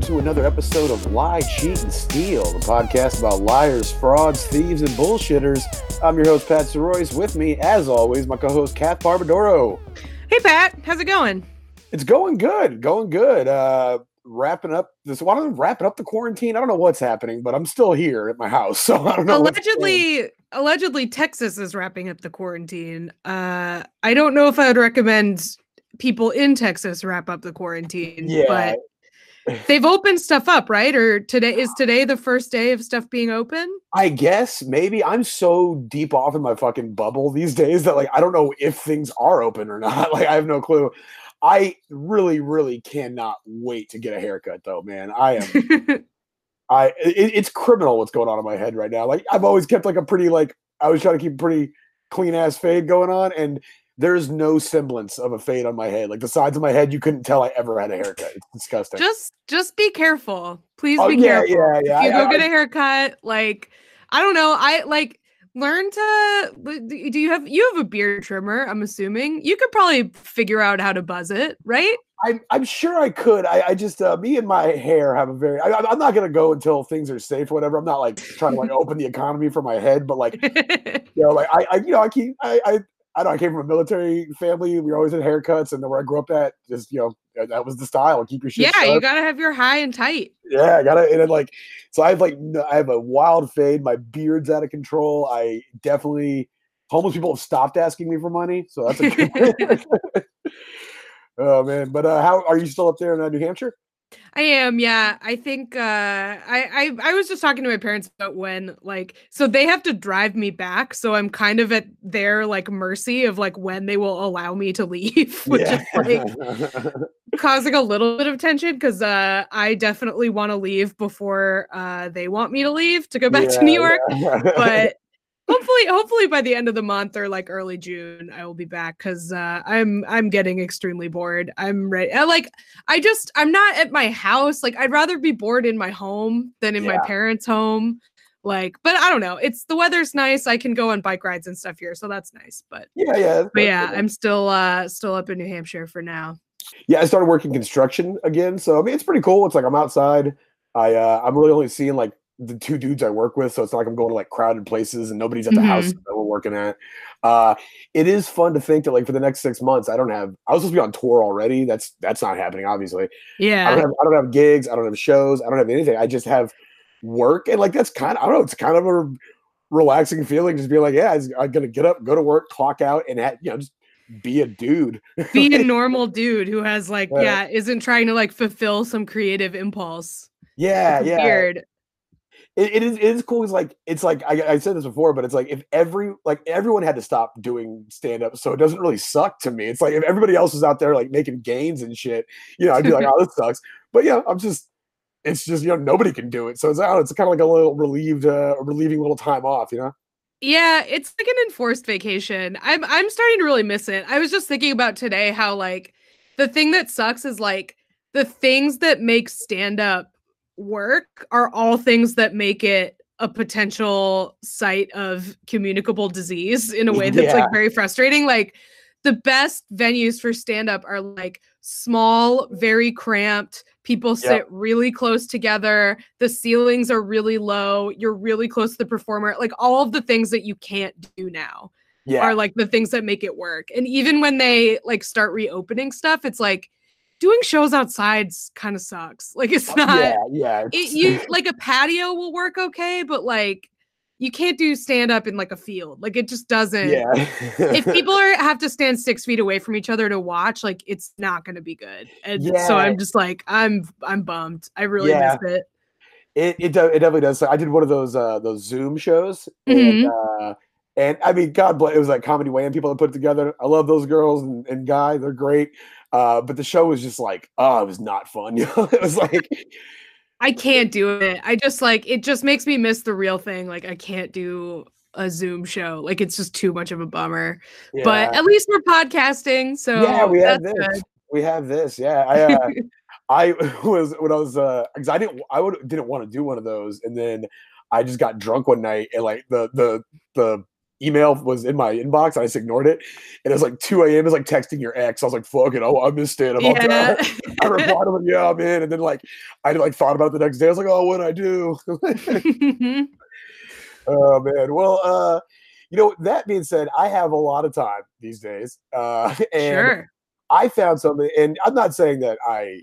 Welcome to another episode of Lie, Cheat, and Steal, the podcast about liars, frauds, thieves, and bullshitters. I'm your host, Pat Soroyce. With me, as always, my co host, Kath Barbadoro. Hey, Pat. How's it going? It's going good, going good. Uh, wrapping up this, why don't I wrapping up the quarantine? I don't know what's happening, but I'm still here at my house. So I don't know. Allegedly, allegedly, Texas is wrapping up the quarantine. Uh, I don't know if I would recommend people in Texas wrap up the quarantine, Yeah. but they've opened stuff up, right? Or today is today the first day of stuff being open? I guess maybe I'm so deep off in my fucking bubble these days that like I don't know if things are open or not. Like I have no clue. I really, really cannot wait to get a haircut though, man. I am I it, it's criminal what's going on in my head right now. Like I've always kept like a pretty like I was trying to keep pretty clean ass fade going on, and there's no semblance of a fade on my head. Like the sides of my head, you couldn't tell I ever had a haircut. It's disgusting. just, just be careful. Please Oh, be yeah, careful. yeah, yeah. If you I- go I- get a haircut, like I don't know, I like learn to do you have you have a beard trimmer i'm assuming you could probably figure out how to buzz it right I'm, I'm sure I could. I, I just uh, me and my hair have a very. I, I'm not gonna go until things are safe or whatever. I'm not like trying to like open the economy for my head, but like you know, like I, I you know, I keep I, I I know. I came from a military family. We were always had haircuts, and where I grew up at, just you know, that- was the style. Keep your shit. yeah you gotta have your high and tight Yeah, I gotta. And then like, so I have like, I have a wild fade. My beard's out of control. I definitely homeless people have stopped asking me for money, so that's a good. oh man, but uh, how are you still up there in uh, New Hampshire? I am yeah i think uh I, I i was just talking to my parents about when like so they have to drive me back so i'm kind of at their like mercy of like when they will allow me to leave which is like causing a little bit of tension because uh I definitely want to leave before uh they want me to leave to go back to New York. But hopefully, hopefully by the end of the month or like early June, I will be back because uh I'm I'm getting extremely bored. I'm ready. I, like I just I'm not at my house. Like I'd rather be bored in my home than in Yeah. my parents' home. Like, but I don't know. It's the weather's nice. I can go on bike rides and stuff here, so that's nice. But yeah, yeah, but yeah, I'm still uh still up in New Hampshire for now. yeah. I started working construction again, so I mean, it's pretty cool. It's like I'm outside. I uh, I'm really only seeing like the two dudes I work with, so it's not like I'm going to like crowded places and nobody's at the house that we're working at. Uh, it is fun to think that like for the next six months, I don't have. I was supposed to be on tour already. That's that's not happening, obviously. I Yeah. don't have I don't have gigs. I don't have shows. I don't have anything. I just have work, and like that's kind of I don't know. It's kind of a relaxing feeling, just being like, yeah, I'm gonna get up, go to work, clock out, and ha- you know just be a dude. be a normal dude who has like Yeah. yeah isn't trying to like fulfill some creative impulse yeah, It's yeah. weird It, it is it is cool. It's like it's like I, I said this before, but it's like if every like everyone had to stop doing stand up, so it doesn't really suck to me. It's like if everybody else was out there like making gains and shit, you know, I'd be like, oh, this sucks. But yeah, I'm just it's just you know nobody can do it, so it's it's kind of like a little relieved, uh, relieving little time off, you know. yeah it's like an enforced vacation i'm i'm starting to really miss it i was just thinking about today how like the thing that sucks is like the things that make stand up work are all things that make it a potential site of communicable disease in a way that's Yeah. like very frustrating. Like the best venues for stand up are like small very cramped people sit really close together the ceilings are really low you're really close to the performer like all of the things that you can't do now Yeah, are like the things that make it work. And even when they like start reopening stuff it's like doing shows outside kind of sucks like it's not yeah, yeah. it, you like a patio will work okay but like you can't do stand up in like a field like it just doesn't yeah. if people are have to stand six feet away from each other to watch like it's not going to be good and so i'm just like i'm i'm bummed i really Yeah. miss it It it, it definitely does. So I did one of those uh those Zoom shows, and uh, and I mean, God bless. It was like comedy way and people that put it together. I love those girls and, and guy. They're great. Uh, but the show was just like, oh, it was not fun. You know, it was like, i can't do it i just like it just makes me miss the real thing like i can't do a zoom show like it's just too much of a bummer but at least we're podcasting so yeah, we have this. good. We have this. Yeah, I uh, I was when I was uh because I didn't I would didn't want to do one of those, and then I just got drunk one night and like the the the email was in my inbox. I just ignored it. And it was like 2 a.m. It's like texting your ex. I was like, fuck it. Oh, I missed it. I'm yeah. I replied to him, yeah, I'm in. And then like I like thought about it the next day. I was like, oh, what I do? oh man. Well, uh, you know, that being said, I have a lot of time these days. Uh and sure. I found something, and I'm not saying that I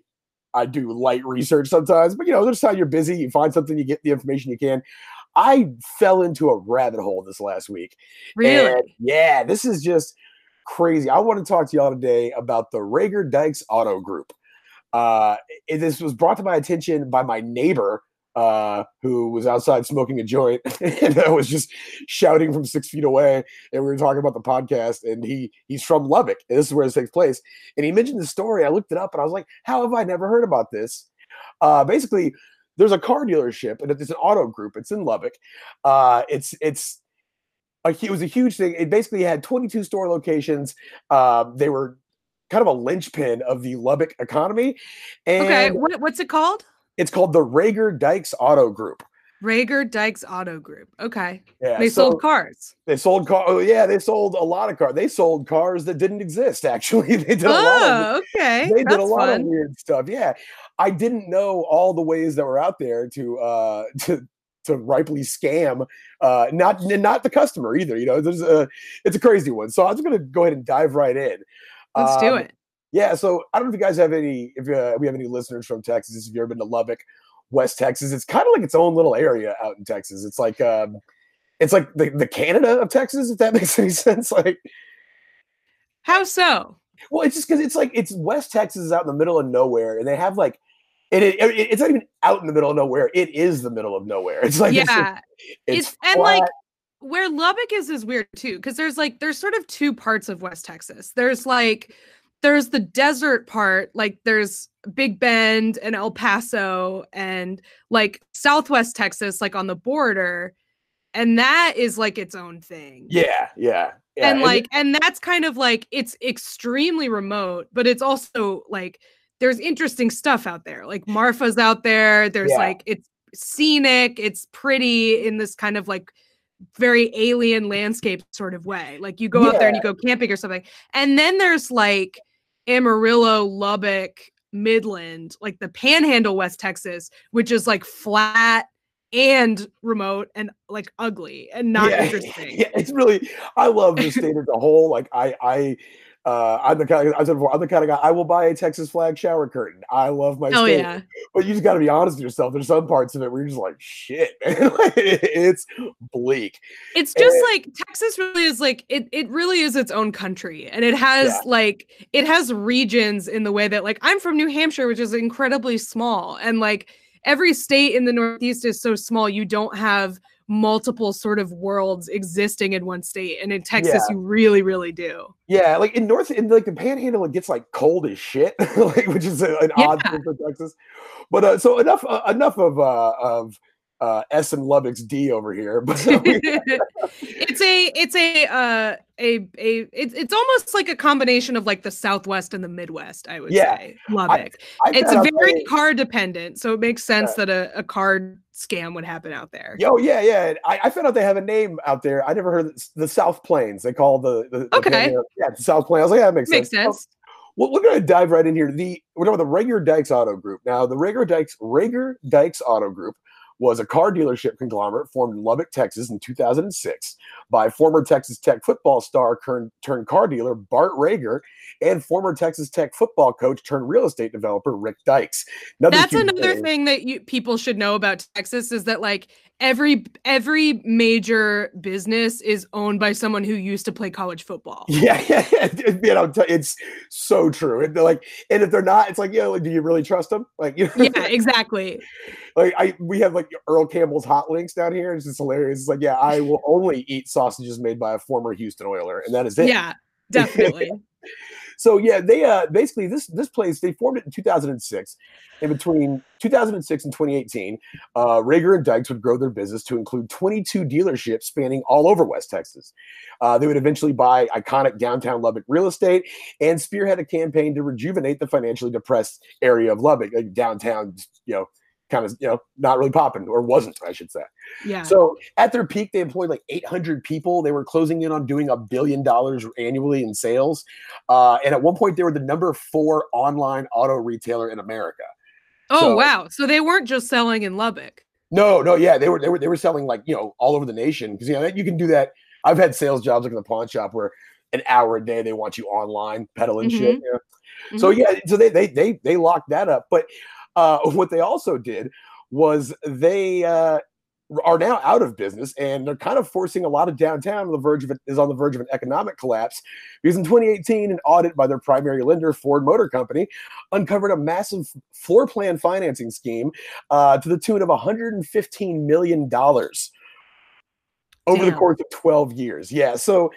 I do light research sometimes, but you know, there's how you're busy, you find something, you get the information you can. I fell into a rabbit hole this last week. Really? And yeah, this is just crazy. I want to talk to y'all today about the Reagor Dykes Auto Group. Uh, this was brought to my attention by my neighbor uh, who was outside smoking a joint and I was just shouting from six feet away. And we were talking about the podcast, and he he's from Lubbock. And this is where this takes place. And he mentioned the story. I looked it up and I was like, how have I never heard about this? Uh, basically, there's a car dealership and it's an auto group. It's in Lubbock. Uh, it's it's a, it was a huge thing. It basically had 22 store locations. Uh, they were kind of a linchpin of the Lubbock economy. And okay, what, what's it called? It's called the Reagor Dykes Auto Group. Reagor Dykes Auto Group. Okay. Yeah. They so sold cars. They sold car. Oh, yeah, they sold a lot of cars. They sold cars that didn't exist. Actually, they did a oh, lot of. Oh, okay. They That's did a lot fun. of weird stuff. Yeah, I didn't know all the ways that were out there to uh to to ripely scam uh not not the customer either. You know, there's a it's a crazy one. So I'm just gonna go ahead and dive right in. Let's um, do it. Yeah, so I don't know if you guys have any, if uh, we have any listeners from Texas, if you've ever been to Lubbock, West Texas, it's kind of like its own little area out in Texas. It's like, um, it's like the, the Canada of Texas, if that makes any sense. Like, how so? Well, it's just because it's like it's West Texas is out in the middle of nowhere, and they have like it, it, it's not even out in the middle of nowhere. It is the middle of nowhere. It's like yeah, it's, it's and like where Lubbock is is weird too because there's like there's sort of two parts of West Texas. There's like there's the desert part, like there's Big Bend and El Paso and like Southwest Texas, like on the border. And that is like its own thing. Yeah, yeah. yeah. And like, and that's kind of like it's extremely remote, but it's also like there's interesting stuff out there. Like Marfa's out there. There's yeah. like it's scenic, it's pretty in this kind of like very alien landscape sort of way. Like you go yeah. out there and you go camping or something. And then there's like Amarillo, Lubbock, Midland, like the panhandle West Texas, which is like flat and remote and like ugly and not yeah, interesting. Yeah, it's really I love the state as a whole. Like I I uh, I'm the kind of, I said before, I'm the kind of guy I will buy a Texas flag shower curtain. I love my oh, state, yeah. but you just got to be honest with yourself. There's some parts of it where you're just like, shit, man, it's bleak. It's just and, like Texas really is like it. It really is its own country, and it has yeah. like it has regions in the way that like I'm from New Hampshire, which is incredibly small, and like every state in the Northeast is so small. You don't have multiple sort of worlds existing in one state and in texas yeah. you really really do yeah like in north in like the panhandle it gets like cold as shit like which is a, an yeah. odd thing for texas but uh, so enough uh, enough of uh of uh, S and Lubbock's D over here, but it's a it's a uh, a a it's it's almost like a combination of like the Southwest and the Midwest. I would yeah. say Lubbock. I, I it's very car dependent, so it makes sense yeah. that a, a car scam would happen out there. Yo, yeah, yeah. I, I, found out they have a name out there. I never heard the South Plains. They call the, the okay, the, yeah, the South Plains. I was like, yeah, that makes, makes sense. sense. Well, we're going to dive right in here. The we're talking about the Reagor Dykes Auto Group. Now, the Reagor Dykes Reagor Dykes Auto Group was a car dealership conglomerate formed in Lubbock, Texas in 2006 by former Texas Tech football star turned car dealer Bart Reagor and former Texas Tech football coach turned real estate developer Rick Dykes. Another That's another thing. thing that you people should know about Texas is that like every every major business is owned by someone who used to play college football. Yeah, yeah, yeah. you know, it's so true. And like, and if they're not, it's like, yeah, like, do you really trust them? Like, you know? yeah, exactly. like, I we have like Earl Campbell's hot links down here. It's just hilarious. It's like, yeah, I will only eat sausages made by a former Houston Oiler, and that is it. Yeah, definitely. So yeah, they uh basically this this place they formed it in 2006. In between 2006 and 2018, uh, Reagor and Dykes would grow their business to include 22 dealerships spanning all over West Texas. Uh, they would eventually buy iconic downtown Lubbock real estate and spearhead a campaign to rejuvenate the financially depressed area of Lubbock, like downtown. You know, kind of you know not really popping or wasn't, I should say. Yeah. So at their peak, they employed like 800 people. They were closing in on doing a billion dollars annually in sales, uh, and at one point they were the number four online auto retailer in America. oh so- wow. So they weren't just selling in Lubbock. No, no, yeah, they were they were they were selling like you know all over the nation because you know you can do that. I've had sales jobs like in the pawn shop where an hour a day they want you online peddling shit. Mhm. you know? So yeah, so they they they they locked that up. But uh, what they also did was they uh, are now out of business and they're kind of forcing a lot of downtown on the verge of it is on the verge of an economic collapse because in 2018 an audit by their primary lender Ford Motor Company uncovered a massive floor plan financing scheme uh, to the tune of 115 million dollars over the course of 12 years. Yeah, so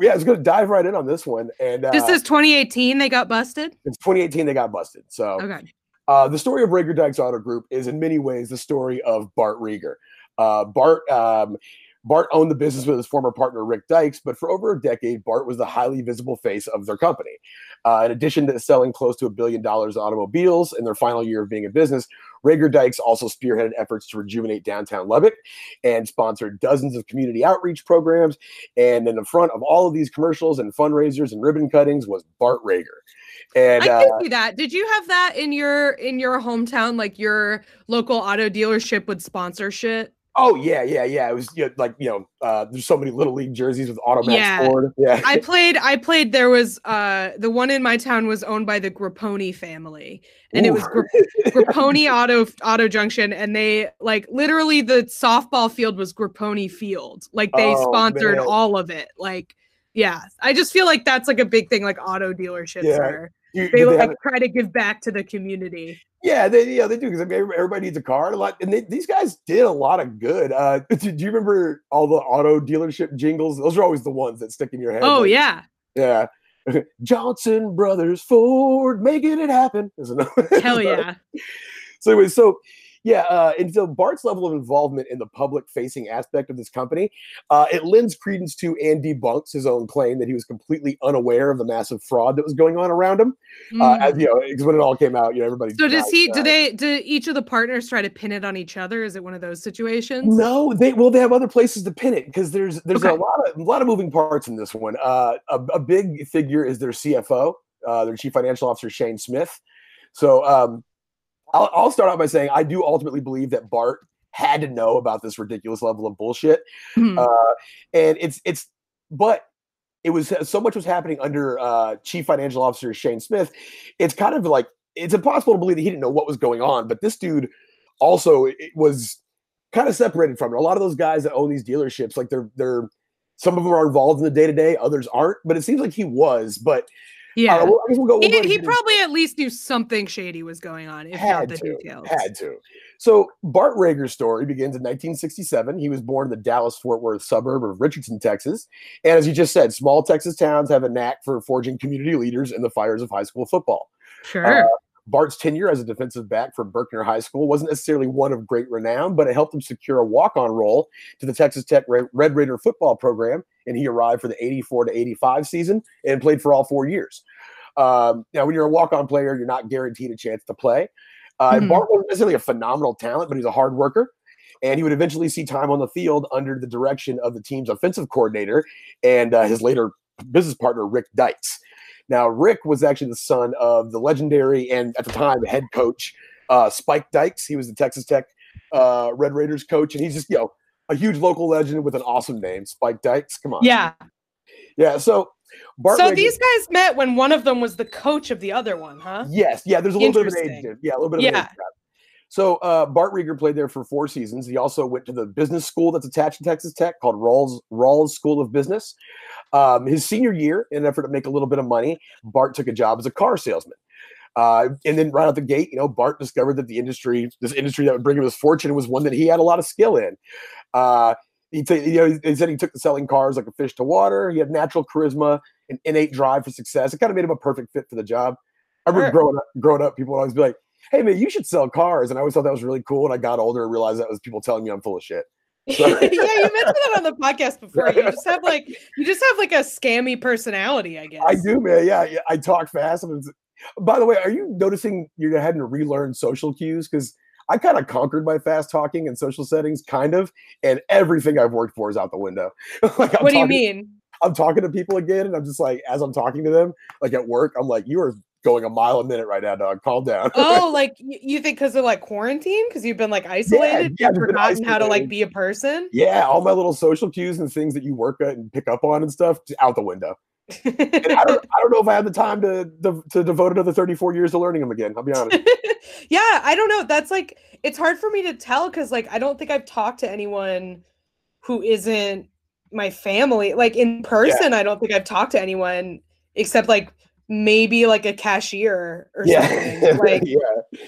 yeah, I was going to dive right in on this one, and uh, This is 2018. They got busted. it's 2018 they got busted. So Okay. Uh, the story of Reagor Dykes Auto Group is in many ways the story of Bart Reagor. Uh, Bart um, Bart owned the business with his former partner Rick Dykes, but for over a decade, Bart was the highly visible face of their company. Uh, in addition to selling close to a billion dollars in automobiles in their final year of being in business, Reagor Dykes also spearheaded efforts to rejuvenate downtown Lubbock and sponsored dozens of community outreach programs. And in the front of all of these commercials and fundraisers and ribbon cuttings was Bart Reagor. And I uh, see that. Did you have that in your in your hometown? Like your local auto dealership would sponsor shit? Oh yeah, yeah, yeah. It was you know, like you know, uh, there's so many little league jerseys with Automax Yeah. Ford. Yeah, I played. I played. There was uh the one in my town was owned by the Grapponi family, and it was Ooh. Gra- Grapponi Auto Auto Junction, and they like literally the softball field was Grapponi Field. Like they Oh, sponsored man. all of it. Like yeah, I just feel like that's like a big thing. Like auto dealerships Yeah. are You- they they like try to give back to the community. yeah, they yeah they do because everybody needs a car. A lot, and they, these guys did a lot of good. Uh, do, do you remember all the auto dealership jingles? Those are always the ones that stick in your head. Oh like, yeah, yeah. Johnson Brothers Ford making it happen. Hell yeah. So anyway, so yeah, uh, and so Bart's level of involvement in the public-facing aspect of this company, uh, it lends credence to and debunks his own claim that he was completely unaware of the massive fraud that was going on around him. Uh, as Mm. you know, because when it all came out, you know, everybody. So does he? uh, Do they? Do each of the partners try to pin it on each other? Is it one of those situations? No, they well, they have other places to pin it because there's there's a lot of a lot of moving parts in this one. Uh, a, a big figure is their CFO, uh, their chief financial officer Shane Smith. So um, I'll, I'll start out by saying I do ultimately believe that Bart had to know about this ridiculous level of bullshit, Hmm. uh, and it's it's but it was so much was happening under uh, chief financial officer Shane Smith. It's kind of like it's impossible to believe that he didn't know what was going on, but this dude also it was kind of separated from it. A lot of those guys that own these dealerships, like they're they're some of them are involved in the day to day, others aren't. But it seems like he was. But yeah. uh, well, I guess we'll go. we'll he, he probably at least knew something shady was going on, if not had the to, details. had to. So Bart Reagor's story begins in 1967. He was born in the Dallas-Fort Worth suburb of Richardson, Texas. And as you just said, small Texas towns have a knack for forging community leaders in the fires of high school football. Sure. Bart's tenure as a defensive back for Berkner High School wasn't necessarily one of great renown, but it helped him secure a walk-on role to the Texas Tech Red Raider football program, and he arrived for the 84 to 85 season and played for all four years. Um, now, when you're a walk-on player, you're not guaranteed a chance to play. Uh, Mhm. Bart wasn't necessarily a phenomenal talent, but he's a hard worker. And he would eventually see time on the field under the direction of the team's offensive coordinator and uh, his later business partner, Rick Dykes. Now, Rick was actually the son of the legendary and at the time head coach uh, Spike Dykes. He was the Texas Tech uh, Red Raiders coach, and he's just you know a huge local legend with an awesome name, Spike Dykes. Come on, yeah. yeah. So Bart. so Rager- these guys met when one of them was the coach of the other one, huh? Yes, yeah. There's a little bit of an age, yeah, a little bit of an Yeah. age gap. So uh, Bart Reagor played there for four seasons. He also went to the business school that's attached to Texas Tech called Rawls Rawls School of Business. Um, his senior year, in an effort to make a little bit of money, Bart took a job as a car salesman. Uh, and then right out the gate, you know, Bart discovered that the industry, this industry that would bring him his fortune, was one that he had a lot of skill in. Uh, he, t- you know, he- said he took to selling cars like a fish to water. He had natural charisma, an innate drive for success. It kind of made him a perfect fit for the job. I remember growing up, growing up, people would always be like, "Hey man, you should sell cars," and I always thought that was really cool. And I got older and realized that was people telling me I'm full of shit. yeah, you mentioned that on the podcast before. You just have like you just have like a scammy personality, I guess. I do, man. Yeah, yeah I talk fast. By the way, are you noticing you're having to relearn social cues? Because I kind of conquered my fast talking in social settings, kind of, and everything I've worked for is out the window. like, what do you mean? I'm talking to people again, and I'm just like, as I'm talking to them, like at work, I'm like, you are going a mile a minute right now, dog. Calm down. oh, like you think because of like quarantine? Because you've been like isolated, yeah, yeah, forgotten isolated. how to like be a person. Yeah, all my little social cues and things that you work at and pick up on and stuff out the window. and I don't, I don't know if I have the time to, to to devote another 34 years to learning them again. I'll be honest. yeah, I don't know. That's like it's hard for me to tell because like I don't think I've talked to anyone who isn't my family. Like in person, yeah. I don't think I've talked to anyone except like maybe like a cashier or yeah. something. Like, yeah.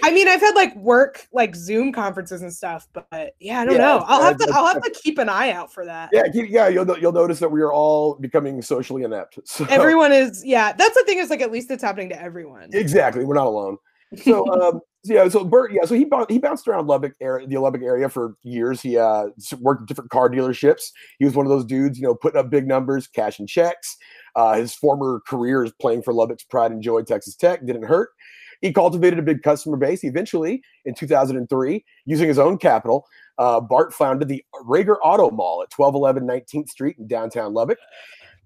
I mean, I've had like work like Zoom conferences and stuff, but yeah, I don't yeah, know. I'll have to I'll have to keep an eye out for that. Yeah, yeah, you'll you'll notice that we are all becoming socially inept. So. Everyone is, yeah. That's the thing is like at least it's happening to everyone. Exactly, we're not alone. So um, yeah, so Bert, yeah, so he he bounced around Lubbock area, the Lubbock area for years. He uh, worked at different car dealerships. He was one of those dudes, you know, putting up big numbers, cashing checks. Uh, his former career is playing for Lubbock's Pride and Joy Texas Tech didn't hurt. He cultivated a big customer base. Eventually, in 2003, using his own capital, uh, Bart founded the Reagor Auto Mall at 1211 19th Street in downtown Lubbock.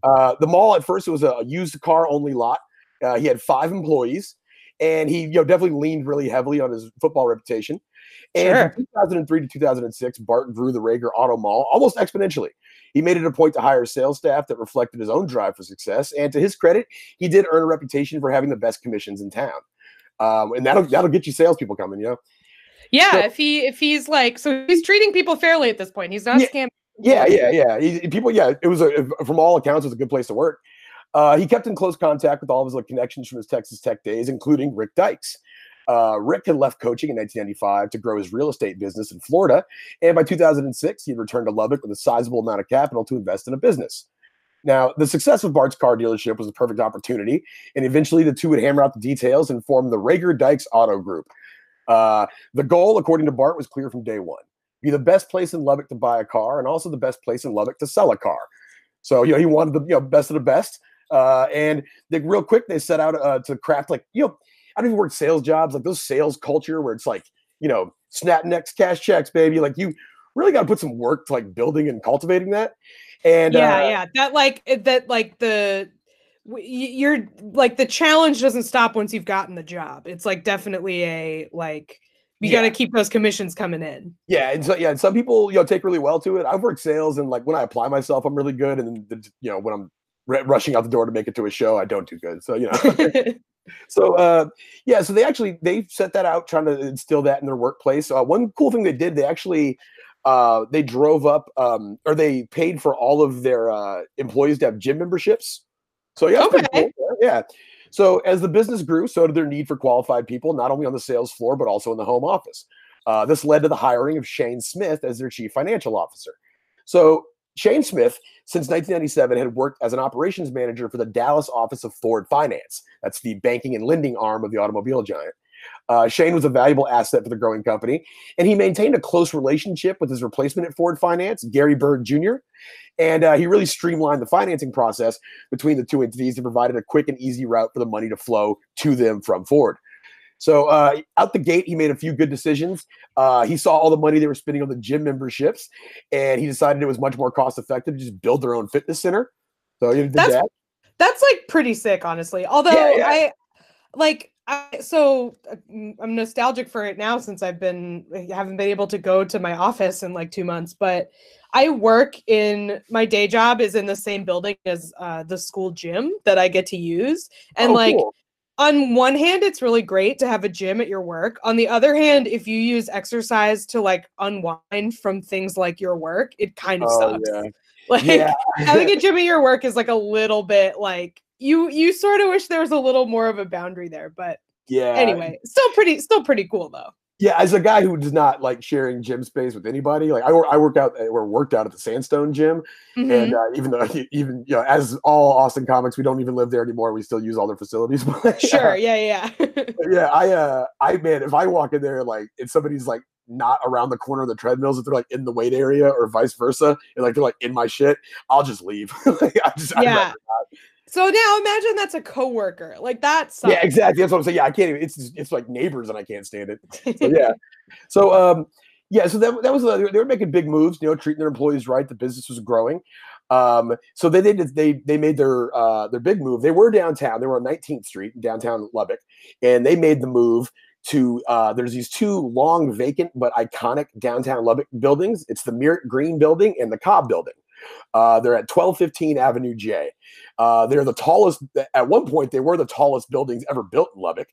Uh, the mall at first was a used car only lot. Uh, he had five employees, and he you know definitely leaned really heavily on his football reputation. And sure. from 2003 to 2006, Bart grew the Reagor Auto Mall almost exponentially. He made it a point to hire sales staff that reflected his own drive for success. And to his credit, he did earn a reputation for having the best commissions in town. Um, and that'll that'll get you salespeople coming, you know. Yeah, so, if he if he's like so he's treating people fairly at this point. He's not yeah, scamming. Yeah, yeah, yeah. He, people, yeah, it was a from all accounts, it was a good place to work. Uh, he kept in close contact with all of his like, connections from his Texas Tech days, including Rick Dykes. Uh, Rick had left coaching in 1995 to grow his real estate business in Florida. And by 2006, he had returned to Lubbock with a sizable amount of capital to invest in a business. Now, the success of Bart's car dealership was a perfect opportunity, and eventually the two would hammer out the details and form the Reagor Dykes Auto Group. Uh, the goal, according to Bart, was clear from day one be the best place in Lubbock to buy a car and also the best place in Lubbock to sell a car. So, you know, he wanted the you know, best of the best. Uh, and they, real quick, they set out uh, to craft like, you know, I don't even work sales jobs, like those sales culture where it's like, you know, snap next cash checks, baby. Like you really got to put some work to like building and cultivating that. And yeah, uh, yeah, that like that like the you're like the challenge doesn't stop once you've gotten the job. It's like definitely a like you yeah. got to keep those commissions coming in. Yeah, and so yeah, and some people you know take really well to it. I've worked sales, and like when I apply myself, I'm really good, and then you know when I'm r- rushing out the door to make it to a show, I don't do good. So you know, so uh, yeah, so they actually they set that out trying to instill that in their workplace. Uh, one cool thing they did, they actually uh, they drove up um, or they paid for all of their uh, employees to have gym memberships. So yeah, okay. cool. yeah. So as the business grew, so did their need for qualified people, not only on the sales floor but also in the home office. Uh, this led to the hiring of Shane Smith as their chief financial officer. So Shane Smith, since 1997, had worked as an operations manager for the Dallas office of Ford Finance. That's the banking and lending arm of the automobile giant. Uh, Shane was a valuable asset for the growing company, and he maintained a close relationship with his replacement at Ford Finance, Gary Bird Jr. And uh, he really streamlined the financing process between the two entities and provided a quick and easy route for the money to flow to them from Ford. So uh, out the gate, he made a few good decisions. Uh, he saw all the money they were spending on the gym memberships, and he decided it was much more cost effective to just build their own fitness center. So he did that's, that. That's like pretty sick, honestly. Although yeah, yeah. I like I, so uh, I'm nostalgic for it now since I've been I haven't been able to go to my office in like two months, but I work in my day job is in the same building as uh, the school gym that I get to use, and oh, like cool on one hand it's really great to have a gym at your work on the other hand if you use exercise to like unwind from things like your work it kind of oh, sucks yeah. like yeah. having a gym at your work is like a little bit like you you sort of wish there was a little more of a boundary there but yeah anyway still pretty still pretty cool though yeah, as a guy who does not like sharing gym space with anybody, like I, I worked out or worked out at the Sandstone gym, mm-hmm. and uh, even though even you know, as all Austin comics, we don't even live there anymore. We still use all their facilities. sure, yeah, yeah, yeah. I, uh, I man, if I walk in there like if somebody's like not around the corner of the treadmills, if they're like in the weight area or vice versa, and like they're like in my shit, I'll just leave. like, I just, yeah So now imagine that's a coworker. Like that sucks. Yeah, exactly. That's what I'm saying. Yeah, I can't even. It's it's like neighbors, and I can't stand it. So, yeah. So um, yeah. So that that was uh, they were making big moves. You know, treating their employees right. The business was growing. Um, so they did they they made their uh their big move. They were downtown. They were on 19th Street in downtown Lubbock, and they made the move to uh, there's these two long vacant but iconic downtown Lubbock buildings. It's the Merritt Green building and the Cobb building. Uh, they're at 1215 Avenue J. Uh, they're the tallest, at one point, they were the tallest buildings ever built in Lubbock.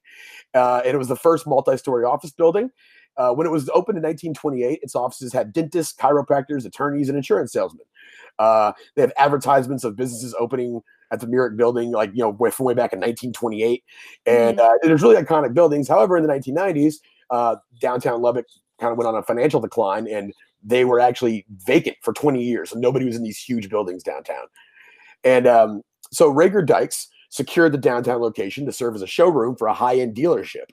Uh, and it was the first multi story office building. Uh, when it was opened in 1928, its offices had dentists, chiropractors, attorneys, and insurance salesmen. Uh, they have advertisements of businesses opening at the Merritt building, like, you know, way, from way back in 1928. And uh, there's really iconic buildings. However, in the 1990s, uh, downtown Lubbock kind of went on a financial decline and they were actually vacant for 20 years and nobody was in these huge buildings downtown. And um, so Reagor Dykes secured the downtown location to serve as a showroom for a high end dealership.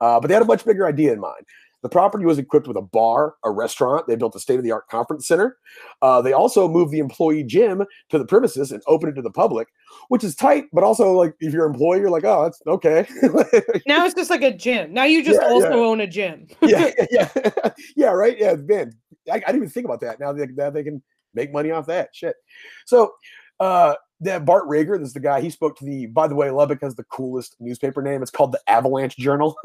Uh, but they had a much bigger idea in mind. The property was equipped with a bar, a restaurant. They built a state of the art conference center. Uh, they also moved the employee gym to the premises and opened it to the public, which is tight, but also like if you're an employee, you're like, oh, that's okay. now it's just like a gym. Now you just Yeah, also yeah. own a gym. yeah, yeah, yeah, right. Yeah, man, I, I didn't even think about that. Now they, now they can make money off that shit. So, uh, that Bart Reagor, this is the guy. He spoke to the. By the way, Lubbock has the coolest newspaper name. It's called the Avalanche Journal.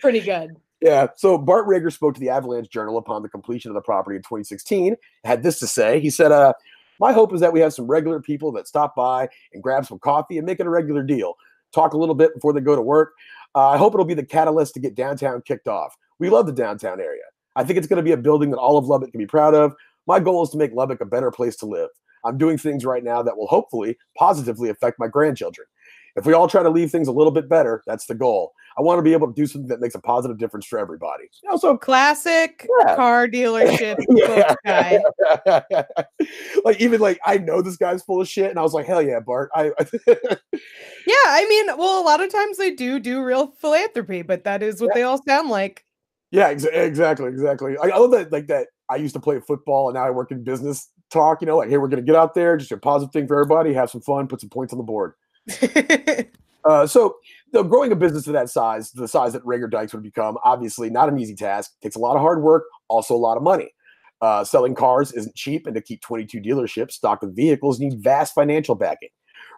Pretty good. yeah. So Bart Reagor spoke to the Avalanche Journal upon the completion of the property in 2016. Had this to say. He said, "Uh, my hope is that we have some regular people that stop by and grab some coffee and make it a regular deal. Talk a little bit before they go to work. Uh, I hope it'll be the catalyst to get downtown kicked off. We love the downtown area. I think it's going to be a building that all of Lubbock can be proud of. My goal is to make Lubbock a better place to live. I'm doing things right now that will hopefully positively affect my grandchildren. If we all try to leave things a little bit better, that's the goal. I want to be able to do something that makes a positive difference for everybody. You know, so Classic Yeah. car dealership guy. like even like I know this guy's full of shit, and I was like, hell yeah, Bart. I Yeah, I mean, well, a lot of times they do do real philanthropy, but that is what Yeah. they all sound like. yeah, ex- exactly, exactly. I, I love that like that. I used to play football, and now I work in business talk. You know, like hey, we're gonna get out there, just a positive thing for everybody, have some fun, put some points on the board. Uh, so, though growing a business to that size, the size that Reagor Dykes would become, obviously not an easy task. Takes a lot of hard work, also a lot of money. Uh, selling cars isn't cheap, and to keep 22 dealerships stocked with vehicles, need vast financial backing.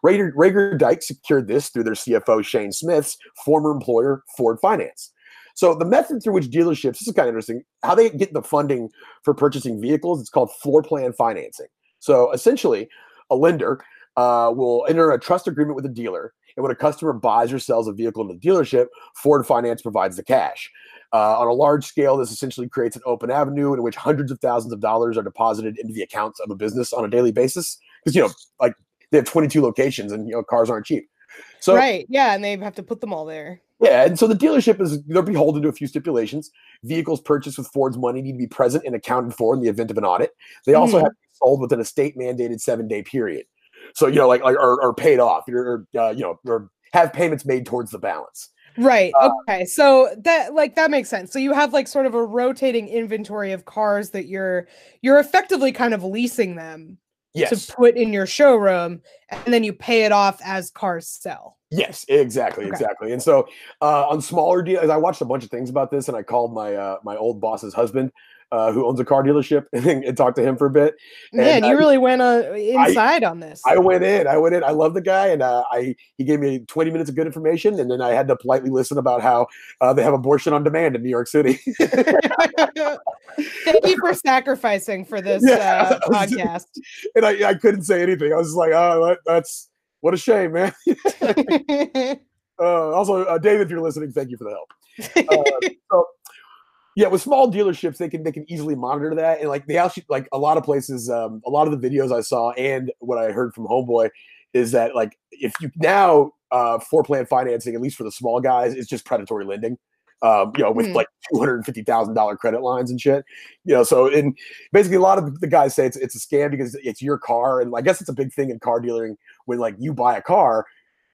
Reagor, Reagor Dykes secured this through their CFO Shane Smith's former employer, Ford Finance. So the method through which dealerships, this is kind of interesting, how they get the funding for purchasing vehicles, it's called floor plan financing. So essentially, a lender uh, will enter a trust agreement with a dealer. And when a customer buys or sells a vehicle in the dealership, Ford Finance provides the cash. Uh, on a large scale, this essentially creates an open avenue in which hundreds of thousands of dollars are deposited into the accounts of a business on a daily basis. Because you know, like they have 22 locations, and you know, cars aren't cheap. So right. Yeah, and they have to put them all there. yeah, and so the dealership is they're beholden to a few stipulations. Vehicles purchased with Ford's money need to be present and accounted for in the event of an audit. They also Mhm. have to be sold within a state mandated seven day period. So you know, like like or, or paid off, or uh, you know, or have payments made towards the balance. Right. Uh, okay. So that like that makes sense. So you have like sort of a rotating inventory of cars that you're you're effectively kind of leasing them Yes, to put in your showroom and then you pay it off as cars sell. yes, exactly, Okay. exactly. And so uh, on smaller deals, I watched a bunch of things about this, and I called my uh, my old boss's husband, uh, who owns a car dealership, and, and talked to him for a bit. And, Man, you uh, really went uh, inside on this. I went in. I went in. I love the guy, and uh, I he gave me 20 minutes of good information, and then I had to politely listen about how uh, they have abortion on demand in New York City. Thank you for sacrificing for this Yeah, uh, was- podcast. and I, I couldn't say anything. I was like, oh, that, that's what a shame, man. Uh, also, uh, David, if you're listening, thank you for the help. Uh, so, yeah, with small dealerships, they can they can easily monitor that, and like they actually like a lot of places, um, a lot of the videos I saw and what I heard from Homeboy is that like if you now uh, floor plan financing, at least for the small guys, is just predatory lending. Um, you know, with Hmm. like two hundred and fifty thousand dollar credit lines and shit. You know, so and basically a lot of the guys say it's it's a scam because it's your car, and I guess it's a big thing in car dealing when like you buy a car.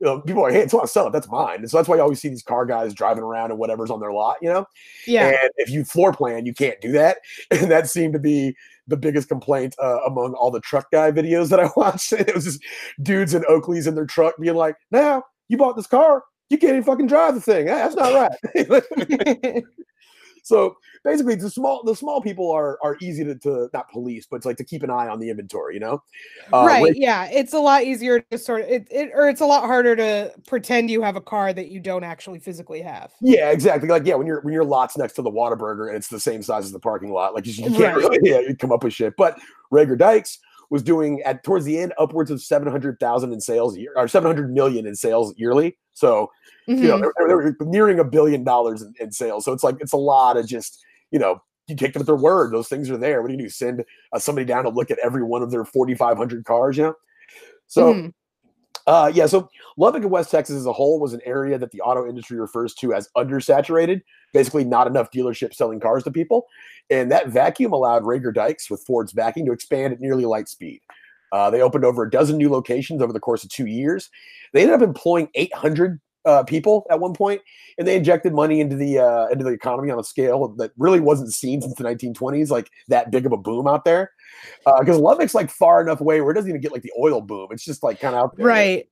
You know, people are like, hey, it's want to sell it. That's mine. And so that's why you always see these car guys driving around and whatever's on their lot, you know? Yeah. And if you floor plan, you can't do that. And that seemed to be the biggest complaint uh, among all the truck guy videos that I watched. It was just dudes in Oakleys in their truck being like, now you bought this car, you can't even fucking drive the thing. That's not right. so basically the small the small people are are easy to, to not police but it's like to keep an eye on the inventory you know? Uh, right like, yeah it's a lot easier to sort of it, it or it's a lot harder to pretend you have a car that you don't actually physically have. Yeah exactly like yeah when you're when your lot's next to the Whataburger and it's the same size as the parking lot like you, you can't right. really yeah come up with shit. But Reagor Dykes was doing at towards the end upwards of 700,000 in sales year or 700 million in sales yearly so mm-hmm. you know mm-hmm. they're, they're, nearing a billion dollars in, in sales so it's like it's a lot of just you know, you take them at their word. Those things are there. What do you do? Send uh, somebody down to look at every one of their 4,500 cars, you know? So, mm. uh, yeah, so Lubbock and West Texas as a whole was an area that the auto industry refers to as undersaturated, basically not enough dealerships selling cars to people. And that vacuum allowed Reagor Dykes, with Ford's backing, to expand at nearly light speed. Uh, they opened over a dozen new locations over the course of two years. They ended up employing 800 uh, people at one point, and they injected money into the uh, into the economy on a scale that really wasn't seen since the 1920s, like that big of a boom out there. Because uh, Lubbock's like far enough away where it doesn't even get like the oil boom; it's just like kind of out there. Right.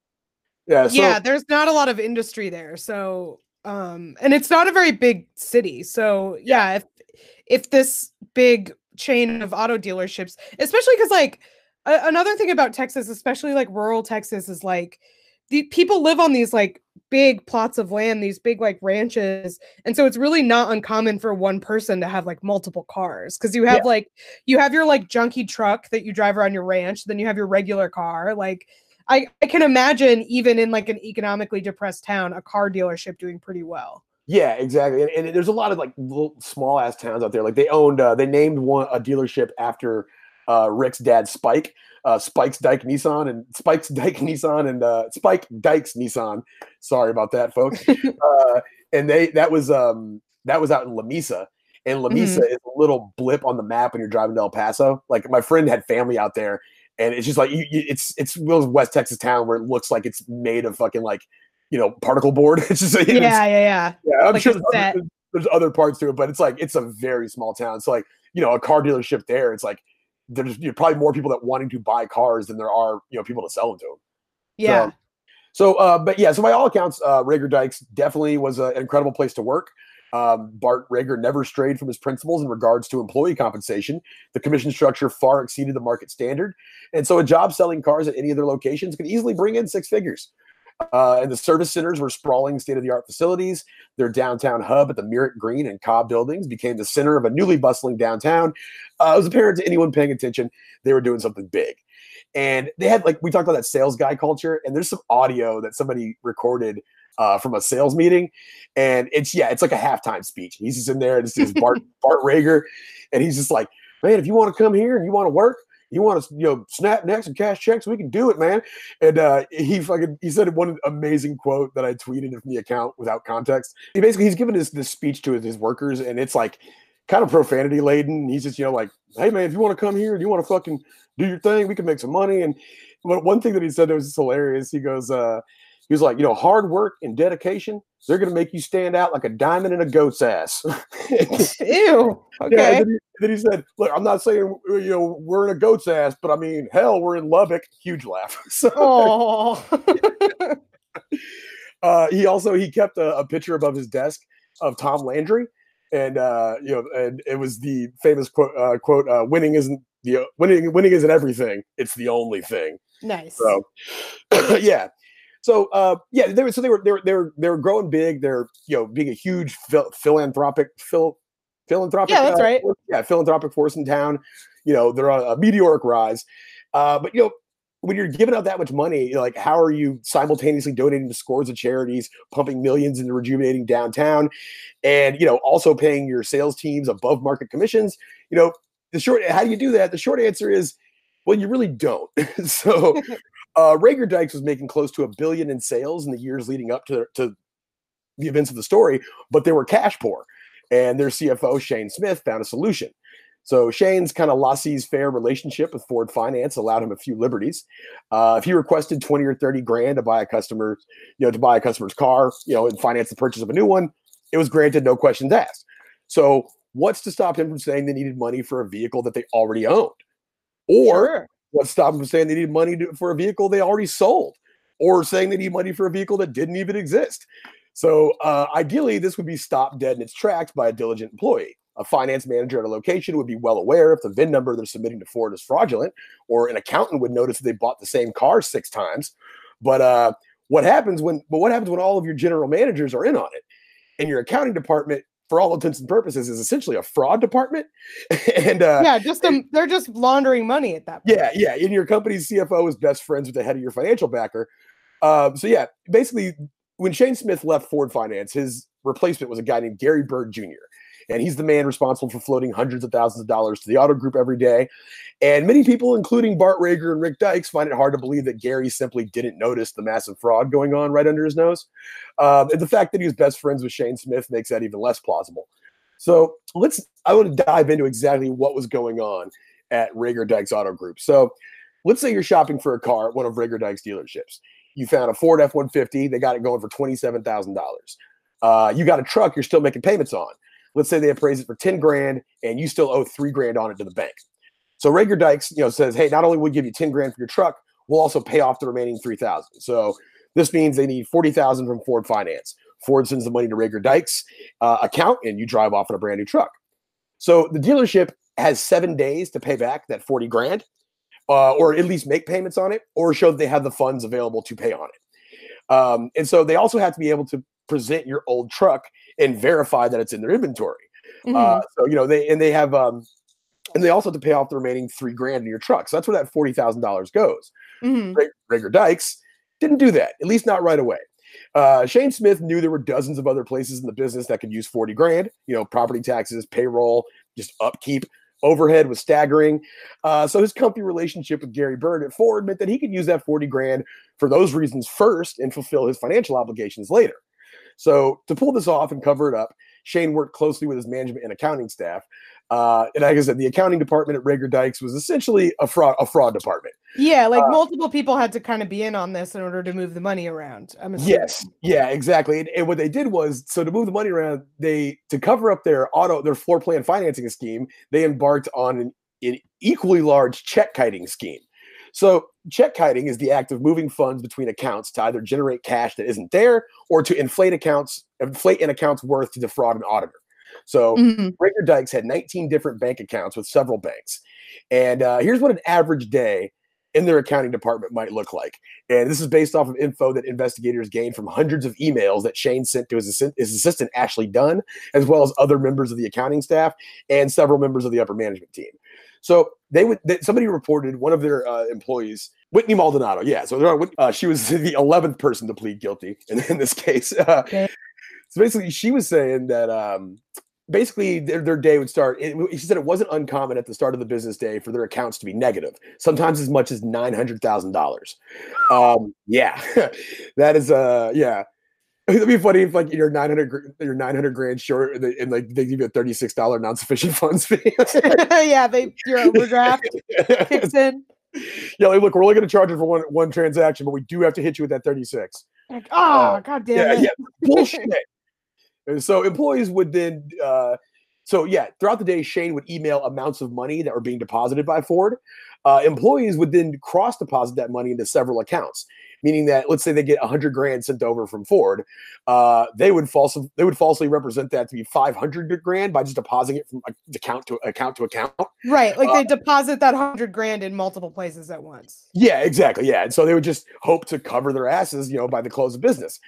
Yeah. So, yeah. There's not a lot of industry there, so um, and it's not a very big city. So yeah, if if this big chain of auto dealerships, especially because like another thing about Texas, especially like rural Texas, is like the people live on these like big plots of land, these big like ranches. And so it's really not uncommon for one person to have like multiple cars because you have yeah. like you have your like junky truck that you drive around your ranch, then you have your regular car. Like I, I can imagine even in like an economically depressed town, a car dealership doing pretty well. Yeah, exactly. And, and there's a lot of like little small ass towns out there. Like they owned, uh, they named one a dealership after uh, Rick's dad, Spike, uh, Spike's Dyke Nissan and Spike's Dyke Nissan and uh, Spike Dykes Nissan. Sorry about that, folks. uh, and they that was um that was out in Lamesa. And Lamesa mm-hmm. is a little blip on the map when you're driving to El Paso. Like my friend had family out there, and it's just like you, you, it's it's West Texas town where it looks like it's made of fucking like you know particle board. It's just yeah, yeah, yeah. Yeah, I'm like sure there's other, there's other parts to it, but it's like it's a very small town. So like you know a car dealership there, it's like there's you know, probably more people that wanting to buy cars than there are you know people to sell them to. Yeah. So, so uh, but yeah, so by all accounts, uh, Reagor Dykes definitely was a, an incredible place to work. Um, Bart Reagor never strayed from his principles in regards to employee compensation. The commission structure far exceeded the market standard. And so a job selling cars at any of their locations could easily bring in six figures. Uh, and the service centers were sprawling state of the art facilities. Their downtown hub at the Merritt Green and Cobb buildings became the center of a newly bustling downtown. Uh, it was apparent to anyone paying attention they were doing something big. And they had, like, we talked about that sales guy culture, and there's some audio that somebody recorded uh, from a sales meeting. And it's, yeah, it's like a halftime speech. He's just in there, and this is Bart, Bart Reagor, and he's just like, man, if you want to come here and you want to work, you want to you know snap necks and cash checks? We can do it man. And uh he fucking he said one amazing quote that i tweeted from the account without context. He basically he's given this this speech to his, his workers and it's like kind of profanity laden. He's just you know like hey man if you want to come here you want to fucking do your thing we can make some money. And but one thing that he said that was hilarious he goes uh he was like, you know, hard work and dedication, they're going to make you stand out like a diamond in a goat's ass. Ew. Okay. Yeah, then, he, then, he, said, look, I'm not saying, you know, we're in a goat's ass, but I mean, hell, we're in Lubbock. Huge laugh. So, uh, he also, he kept a, a picture above his desk of Tom Landry. And, uh, you know, and it was the famous quote, uh, quote, uh, winning isn't the winning, winning isn't everything. It's the only thing. Nice. So, yeah. So uh, yeah, they were so they were they were they were they were growing big. They're you know being a huge phil- philanthropic phil- philanthropic. Yeah, that's uh, right. Force, yeah, philanthropic force in town. You know they're on a meteoric rise. Uh, but you know when you're giving out that much money, like how are you simultaneously donating to scores of charities, pumping millions into rejuvenating downtown, and you know also paying your sales teams above market commissions? You know the short how do you do that? The short answer is well, you really don't. so uh, Reagor Dykes was making close to a billion in sales in the years leading up to, to the events of the story, but they were cash poor. And their CFO, Shane Smith, found a solution. So Shane's kind of laissez-faire relationship with Ford Finance allowed him a few liberties. Uh, if he requested 20 or 30 grand to buy a customer, you know, to buy a customer's car, you know, and finance the purchase of a new one, it was granted, no questions asked. So what's to stop him from saying they needed money for a vehicle that they already owned? Or Sure. What's stopping them from saying they need money to, for a vehicle they already sold? Or saying they need money for a vehicle that didn't even exist? So uh, ideally, this would be stopped dead in its tracks by a diligent employee. A finance manager at a location would be well aware if the VIN number they're submitting to Ford is fraudulent, or an accountant would notice that they bought the same car six times. But uh, what happens when? But what happens when all of your general managers are in on it, and your accounting department, for all intents and purposes, is essentially a fraud department? and uh, yeah, just um, they're just laundering money at that point. yeah, yeah. And your company's CFO is best friends with the head of your financial backer. Um, so yeah, basically, when Shane Smith left Ford Finance, his replacement was a guy named Gary Bird Jr. And he's the man responsible for floating hundreds of thousands of dollars to the auto group every day. And many people, including Bart Reagor and Rick Dykes, find it hard to believe that Gary simply didn't notice the massive fraud going on right under his nose. Um, and the fact that he was best friends with Shane Smith makes that even less plausible. So let's, I want to dive into exactly what was going on at Reagor Dykes Auto Group. So let's say you're shopping for a car at one of Reagor Dykes dealerships. You found a Ford F 150, they got it going for $27,000. Uh, you got a truck you're still making payments on. Let's say they appraise it for 10 grand and you still owe three grand on it to the bank. So Reagor Dykes, you know, says, hey, not only will we give you 10 grand for your truck, we'll also pay off the remaining 3,000. So this means they need 40,000 from Ford Finance. Ford sends the money to Reagor Dykes uh, account and you drive off in a brand new truck. So the dealership has seven days to pay back that 40 grand, uh, or at least make payments on it, or show that they have the funds available to pay on it. Um, and so they also have to be able to present your old truck and verify that it's in their inventory. Mhm. Uh, so you know they and they have um, and they also have to pay off the remaining three grand in your truck. So that's where that forty thousand dollars goes. Mhm. Reagor Dykes didn't do that, at least not right away. Uh, Shane Smith knew there were dozens of other places in the business that could use 40 grand, you know, property taxes, payroll, just upkeep. Overhead was staggering. Uh, so his company relationship with Gary Bird at Ford meant that he could use that 40 grand for those reasons first and fulfill his financial obligations later. So to pull this off and cover it up, Shane worked closely with his management and accounting staff. Uh, and like I said, the accounting department at Reagor Dykes was essentially a fraud, a fraud department. Yeah, like Uh, multiple people had to kind of be in on this in order to move the money around. I'm assuming. Yes, yeah, exactly. And, and what they did was, so to move the money around, they to cover up their auto, their floor plan financing scheme, they embarked on an, an equally large check kiting scheme. So check kiting is the act of moving funds between accounts to either generate cash that isn't there or to inflate accounts, inflate an account's worth to defraud an auditor. So Mhm. Reagor Dykes had 19 different bank accounts with several banks. And uh, here's what an average day in their accounting department might look like. And this is based off of info that investigators gained from hundreds of emails that Shane sent to his, assi- his assistant, Ashley Dunn, as well as other members of the accounting staff and several members of the upper management team. So they would, they, somebody reported one of their uh, employees, Whitney Maldonado. Yeah. So uh, she was the 11th person to plead guilty in, in this case. Uh, Okay. So basically, she was saying that um, basically their, their day would start. It, she said it wasn't uncommon at the start of the business day for their accounts to be negative, sometimes as much as nine hundred thousand dollars. Um, yeah, that is uh, yeah. It'd be funny if like you're nine hundred, you're nine hundred grand short, and, and like they give you a thirty six dollar non sufficient funds fee. yeah, they your overdraft kicks in. yeah, like look, we're only going to charge you for one one transaction, but we do have to hit you with that thirty six. Like, oh, god damn yeah, it. yeah, bullshit. and so employees would then, uh, so yeah, throughout the day, Shane would email amounts of money that were being deposited by Ford. Uh, employees would then cross deposit that money into several accounts, meaning that let's say they get a hundred grand sent over from Ford, uh, they would falsely they would falsely represent that to be five hundred grand by just depositing it from account to account to account. Right, like Uh, they deposit that hundred grand in multiple places at once. Yeah, exactly. Yeah. And so they would just hope to cover their asses, you know, by the close of business.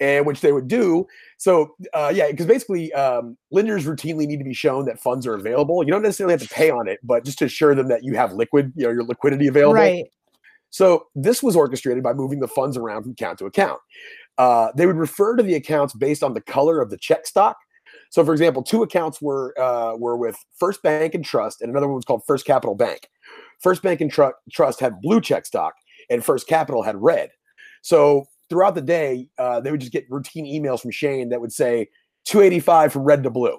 And which they would do. So uh yeah, because basically um lenders routinely need to be shown that funds are available. You don't necessarily have to pay on it, but just to assure them that you have liquid, you know, your liquidity available. Right. So this was orchestrated by moving the funds around from account to account. Uh, they would refer to the accounts based on the color of the check stock. So, for example, two accounts were uh, were with First Bank and Trust, and another one was called First Capital Bank. First Bank and Tru- Trust had blue check stock, and First Capital had red. So throughout the day, uh, they would just get routine emails from Shane that would say 285 from red to blue.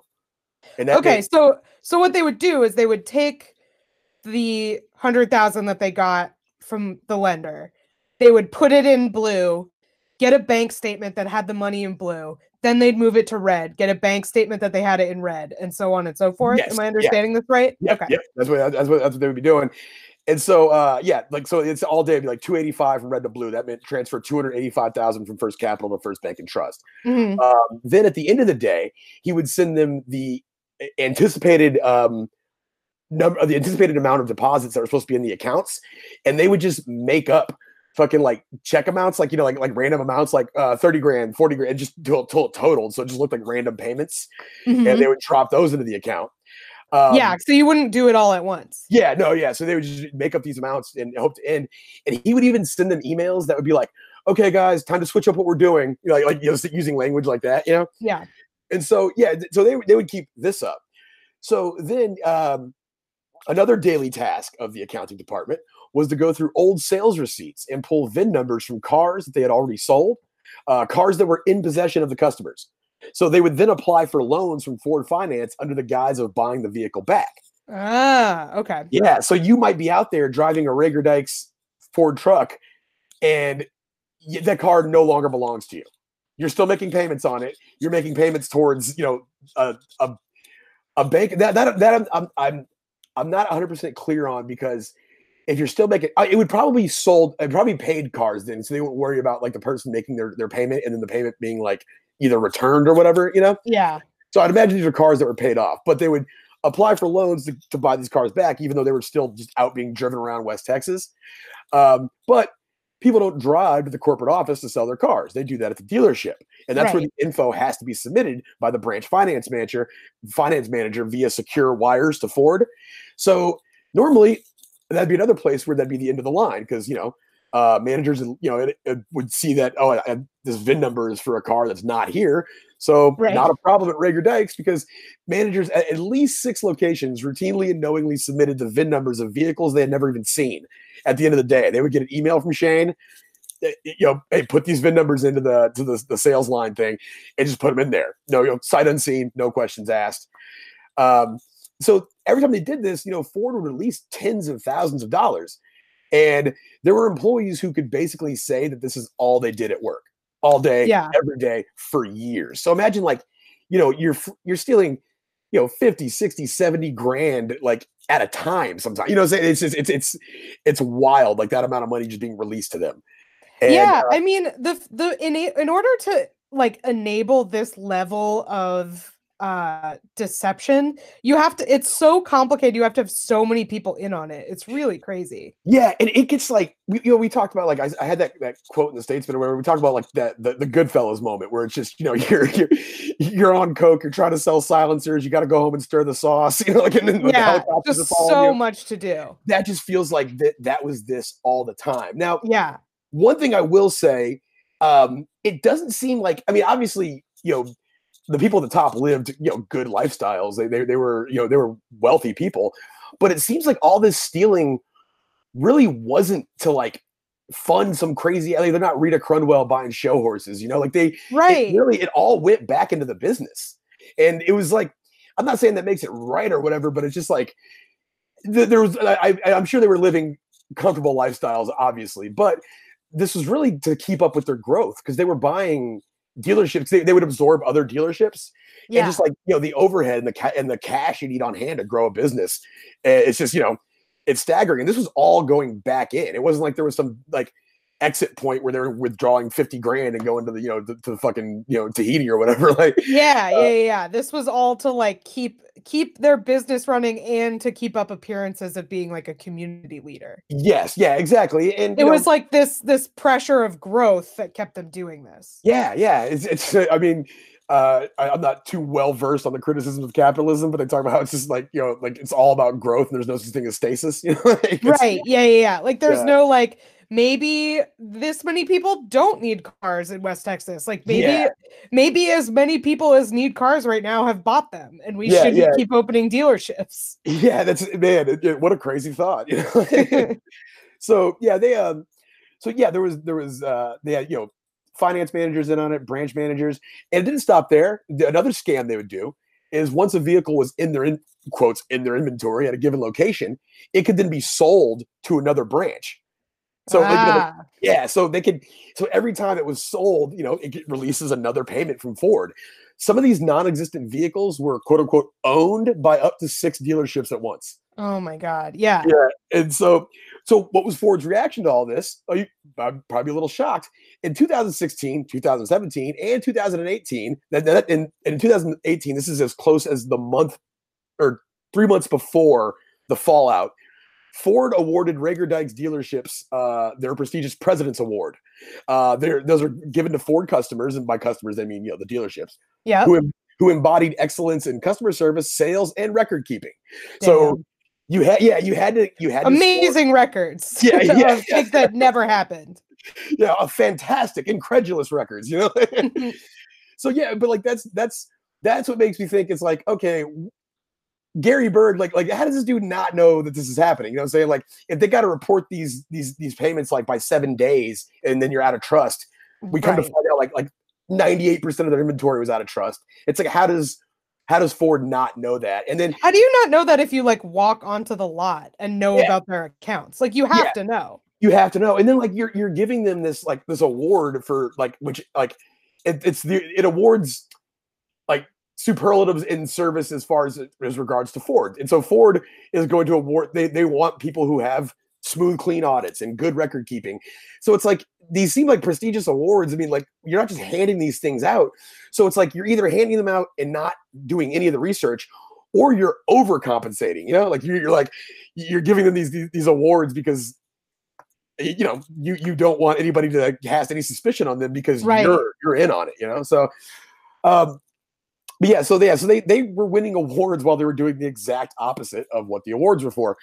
And that okay, made- so so what they would do is they would take the hundred thousand that they got from the lender, they would put it in blue, get a bank statement that had the money in blue, then they'd move it to red, get a bank statement that they had it in red, and so on and so forth. Yes, Am I yeah. understanding this right? Okay, yep. That's what that's what that's what they would be doing. And so uh yeah, like so it's all day it'd be like 285 from red to blue. That meant transfer 285,000 from First Capital to First Bank and Trust. Mhm. Um, then at the end of the day, he would send them the anticipated um number of the anticipated amount of deposits that were supposed to be in the accounts, and they would just make up fucking like check amounts, like you know, like like random amounts, like uh 30 grand, 40 grand, and just till till it totaled. So it just looked like random payments, Mhm. and they would drop those into the account. Um, yeah, so you wouldn't do it all at once. yeah, no, yeah. So they would just make up these amounts and hope to end. And he would even send them emails that would be like, "Okay, guys, time to switch up what we're doing." You know, like, like you know, using language like that, you know. Yeah. And so yeah, so they would- they would keep this up. So then um, another daily task of the accounting department was to go through old sales receipts and pull VIN numbers from cars that they had already sold, uh, cars that were in possession of the customers. So they would then apply for loans from Ford Finance under the guise of buying the vehicle back. Ah, okay. Yeah, so you might be out there driving a Reagor Dykes Ford truck, and that car no longer belongs to you. You're still making payments on it. You're making payments towards you know a a, a bank that that that I'm I'm I'm, I'm not 100 percent clear on because if you're still making uh, it would probably be sold it probably paid cars then so they wouldn't worry about like the person making their their payment and then the payment being like either returned or whatever you know Yeah. so I'd imagine these are cars that were paid off, but they would apply for loans to, to buy these cars back, even though they were still just out being driven around West Texas. Um, but people don't drive to the corporate office to sell their cars; they do that at the dealership, and that's where the info has to be submitted by the branch finance manager, finance manager via secure wires to Ford. So normally that'd be another place where that'd be the end of the line because you know uh, managers you know it, it would see that oh I, I- this VIN number is for a car that's not here, so Right. not a problem at Reagor Dykes because managers at at least six locations routinely and knowingly submitted the VIN numbers of vehicles they had never even seen. At the end of the day, they would get an email from Shane. eh, You know, hey, put these VIN numbers into the to the, the sales line thing, and just put them in there. No, you know, sight unseen, no questions asked. Um, so every time they did this, you know, Ford would release tens of thousands of dollars, and there were employees who could basically say that this is all they did at work, all day, Yeah. every day for years. So imagine like, you know, you're you're stealing, you know, 50, 60, 70 grand like at a time sometimes. You know, it's just it's it's it's wild like that amount of money just being released to them. And, yeah, uh, I mean the the in in order to like enable this level of uh deception, you have to it's so complicated. You have to have so many people in on it. It's really crazy. Yeah, and it gets like we, you know we talked about like I, I had that, that quote in the statesman where we talked about like that the, the Goodfellas moment where it's just you know you're you're you're on coke you're trying to sell silencers you got to go home and stir the sauce you know like and then the yeah, helicopters just so you. much to do. that just feels like that that was this all the time. Now Yeah. one thing I will say, um, it doesn't seem like I mean obviously you know the people at the top lived you know good lifestyles they they they were you know they were wealthy people, but it seems like all this stealing really wasn't to like fund some crazy like they're not Rita Crundwell buying show horses, you know, like they it Right. really it all went back into the business. And it was like, I'm not saying that makes it right or whatever, but it's just like there was I I'm sure they were living comfortable lifestyles, obviously, but this was really to keep up with their growth because they were buying dealerships. They, they would absorb other dealerships Yeah. and just like you know the overhead and the ca- and the cash you need on hand to grow a business. eh, It's just you know it's staggering. And this was all going back in. It wasn't like there was some like exit point where they're withdrawing 50 grand and going to the you know to, to the fucking you know Tahiti or whatever. Like yeah, uh, yeah, yeah. This was all to like keep keep their business running and to keep up appearances of being like a community leader. yes, yeah, exactly. And It you know, was like this this pressure of growth that kept them doing this. Yeah, yeah. It's, it's I mean, uh, I, I'm not too well versed on the criticisms of capitalism, but they talk about how it's just like you know, like it's all about growth, and there's no such thing as stasis. You know, like, Right. Yeah, yeah, yeah. Like there's Yeah. no like maybe this many people don't need cars in West Texas. Like maybe Yeah. maybe as many people as need cars right now have bought them and we Yeah, should yeah. keep opening dealerships. Yeah, that's man. it- it- what a crazy thought. You know? so yeah, they um, so yeah, there was there was uh, they had you know finance managers in on it, branch managers, and it didn't stop there. Another scam they would do is once a vehicle was in their in quotes in their inventory at a given location, it could then be sold to another branch. So like, you know, Ah, yeah, so they could. So every time it was sold, you know, it releases another payment from Ford. Some of these non-existent vehicles were quote unquote owned by up to six dealerships at once. oh my god. Yeah. Yeah, and so so what was Ford's reaction to all this? Oh, you, I'm probably a little shocked. In 2016, 2017, and 2018, that, that in, in 2018, this is as close as the month or three months before the fallout. Ford awarded Reagor Dykes dealerships uh, their prestigious President's Award. Uh, those are given to Ford customers, and by customers, I mean you know the dealerships Yeah. who who embodied excellence in customer service, sales, and record keeping. So you had yeah, you had to you had score- amazing records. Yeah, yeah, yeah. that never happened. yeah, a fantastic, incredulous records, you know. so yeah, but like that's that's that's what makes me think it's like okay, Gary Bird, like like how does this dude not know that this is happening? You know what I'm saying? Like if they got to report these these these payments like by seven days, and then you're out of trust, we come to Right. find out like like 98 percent of their inventory was out of trust. It's like how does how does Ford not know that? And then How do you not know that if you like walk onto the lot and know Yeah. about their accounts? Like you have Yeah. to know. you have to know and then like you're you're giving them this like this award for like which like it, it's the it awards superlatives in service as far as as regards to ford. And so ford is going to award they they want people who have smooth clean audits and good record keeping. So it's like these seem like prestigious awards. I mean like you're not just handing these things out. So it's like you're either handing them out and not doing any of the research or you're overcompensating you know? Like you're, you're like you're giving them these, these these awards because you know you you don't want anybody to cast any suspicion on them because Right. you're you're in on it you know? So um but yeah so they, yeah so they they were winning awards while they were doing the exact opposite of what the awards were for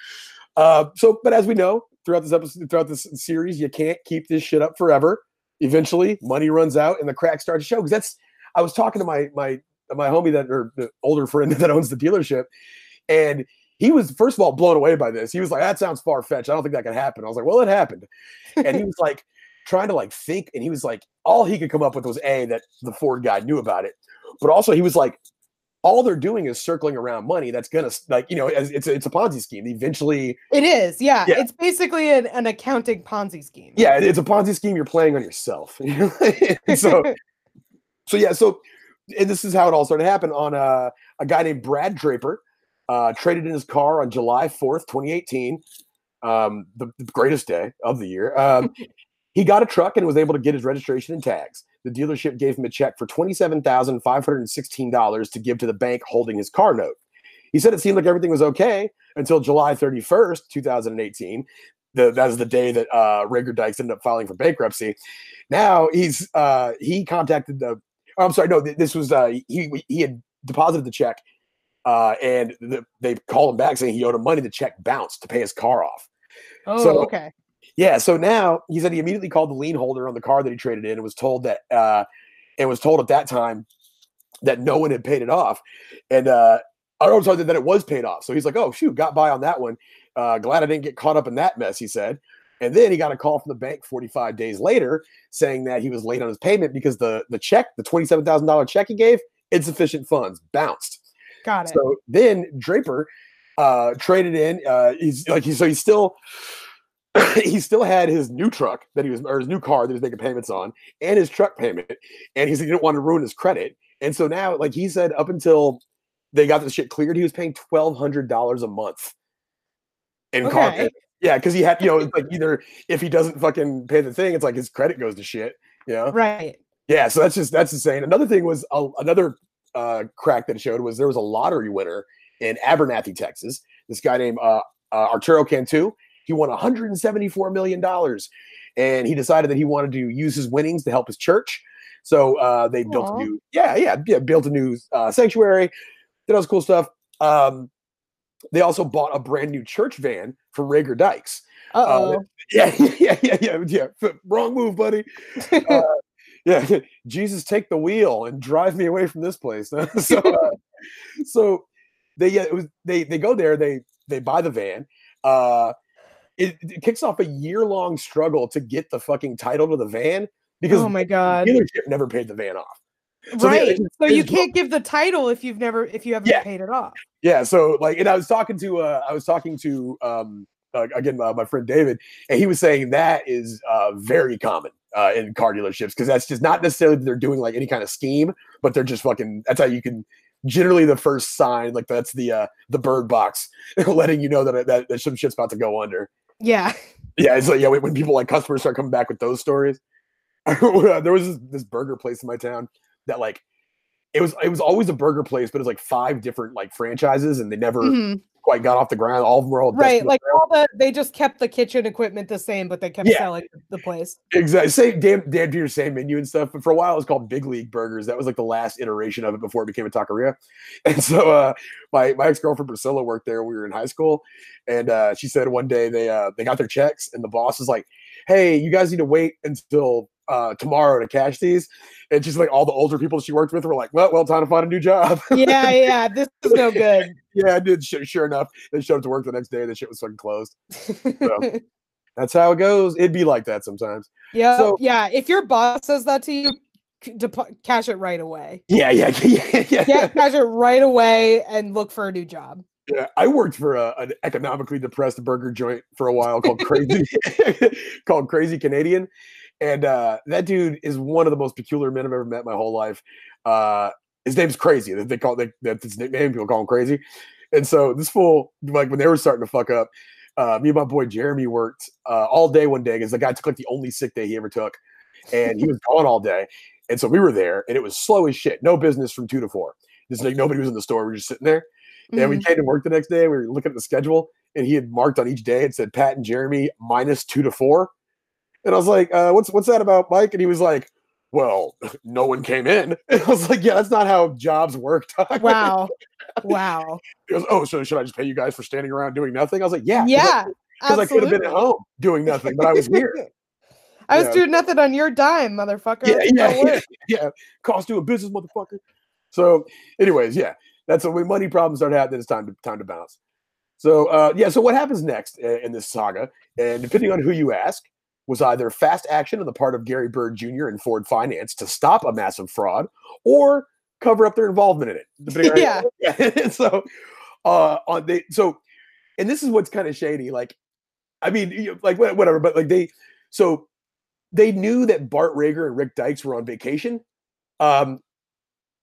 uh so but as we know throughout this episode throughout this series you can't keep this shit up forever eventually money runs out and the cracks start to show because that's i was talking to my my my homie that or the older friend that owns the dealership and he was first of all blown away by this. He was like, "That sounds far fetched. I don't think that could happen." I was like, "Well, it happened," and he was like trying to like think, and he was like, all he could come up with was a that the Ford guy knew about it, but also he was like, all they're doing is circling around money. That's gonna like you know, as- it's a, it's a Ponzi scheme. Eventually, It is, yeah. Yeah. It's basically an, an accounting Ponzi scheme. yeah, it's a Ponzi scheme. You're playing on yourself. So so yeah, so and this is how it all started to happen on uh, a guy named Brad Draper, uh, traded in his car on July 4th, 2018, um, the, the greatest day of the year. Um, he got a truck and was able to get his registration and tags. The dealership gave him a check for $27,516 to give to the bank holding his car note. He said it seemed like everything was okay until July 31st, 2018. The, that was the day that uh, Reagor Dykes ended up filing for bankruptcy. Now he's uh, he contacted the. oh, I'm sorry, no, this was uh, he he had deposited the check, uh, and the, they called him back saying he owed him money. The check bounced to pay his car off. Oh, So- okay. Yeah, so now he said he immediately called the lien holder on the car that he traded in and was told that uh and was told at that time that no one had paid it off. And uh I was told that it was paid off. So he's like, oh shoot, got by on that one. Uh glad I didn't get caught up in that mess, he said. And then he got a call from the bank 45 days later saying that he was late on his payment because the the check, the $27,000 check he gave, insufficient funds, bounced. Got it. So then Draper uh traded in. Uh he's like he so he's still he still had his new truck that he was or his new car that he was making payments on and his truck payment. And he said he didn't want to ruin his credit. And so now, like he said, up until they got the shit cleared, he was paying twelve hundred dollars a month in car payment. Yeah, because he had, you know, it's like either if he doesn't fucking pay the thing, it's like his credit goes to shit. You know? right. Yeah, so that's just that's insane. Another thing was a, another uh, crack that showed was there was a lottery winner in Abernathy, Texas. This guy named uh, uh, Arturo Cantu. He won 174 million dollars, and he decided that he wanted to use his winnings to help his church. So uh, they built a new, yeah, yeah, yeah, built a new uh, sanctuary. Did all this cool stuff. Um, they also bought a brand new church van for Reagor Dykes. Uh oh. Yeah, yeah, yeah, yeah, yeah. Wrong move, buddy. Uh, yeah, Jesus, take the wheel and drive me away from this place. so, uh, so they yeah, it was they they go there. They they buy the van. Uh, it, it kicks off a year long struggle to get the fucking title to the van because oh my the god. dealership never paid the van off. So right. they just- so you can't give the title if you've never if you haven't Yeah. paid it off. Yeah, so like, and I was talking to, uh, I was talking to, um, uh, again, uh, my friend David, and he was saying that is uh, very common uh, in car dealerships because that's just not necessarily that they're doing like any kind of scheme, but they're just fucking. That's how you can. Generally, the first sign, like that's the uh, the bird box, letting you know that, that that some shit's about to go under. Yeah. Yeah, it's like yeah, when when people like customers start coming back with those stories. there was this, this burger place in my town that like it was it was always a burger place, but it was like five different like franchises, and they never Mhm. Quite got off the ground. All of them were all Right. Like all the they just kept the kitchen equipment the same, but they kept Yeah. selling the place. exactly same Dan Dan Peter's same menu and stuff. But for a while, it was called Big League Burgers. That was like the last iteration of it before it became a taqueria. And so uh, my my ex girlfriend Priscilla worked there. when We were in high school, and uh, she said one day they uh, they got their checks, and the boss was like, "Hey, you guys need to wait until." Uh, tomorrow to cash these, and she's like all the older people she worked with were like, "Well, well, time to find a new job." Yeah, yeah. This is no good. Yeah, I did. Sure, sure enough, they showed up to work the next day. And The shit was fucking closed. That's how it goes. It'd be like that sometimes. yeah, So- yeah. If your boss says that to you, depo- cash it right away. Yeah, yeah, yeah, yeah. Yeah, cash it right away and look for a new job. Yeah, I worked for a, an economically depressed burger joint for a while called Crazy called Crazy Canadian, and uh, that dude is one of the most peculiar men I've ever met in my whole life. Uh, his name's Crazy. They, they call they, that's his nickname. People call him Crazy, and so this fool, like when they were starting to fuck up, uh, me and my boy Jeremy worked uh, all day one day because the guy took like the only sick day he ever took, and he was gone all day, and so we were there, and it was slow as shit. No business from two to four. Just like nobody was in the store. We were just sitting there. And we Mhm. came to work the next day. We were looking at the schedule, and he had marked on each day. It said Pat and Jeremy minus two to four. And I was like, uh, "What's what's that about, Mike?" And he was like, "Well, no one came in." And I was like, "Yeah, that's not how jobs work." Doc." Wow. Wow. He goes, "Oh, so should I just pay you guys for standing around doing nothing?" I was like, "Yeah, Yeah. because I could have been at home doing nothing, but I was here." I was Yeah. doing nothing on your dime, motherfucker. yeah, yeah, yeah, yeah. Cost doing business, motherfucker. So, anyways, yeah, that's when money problems start happening. It's time to time to bounce. So, uh, yeah. So, what happens next in this saga? And depending on who you ask, was either fast action on the part of Gary Bird Jr. and Ford Finance to stop a massive fraud, or cover up their involvement in it. on yeah. so, uh, on they so, and this is what's kind of shady. Like, I mean, like whatever, but like they, so they knew that Bart Reagor and Rick Dykes were on vacation. Um,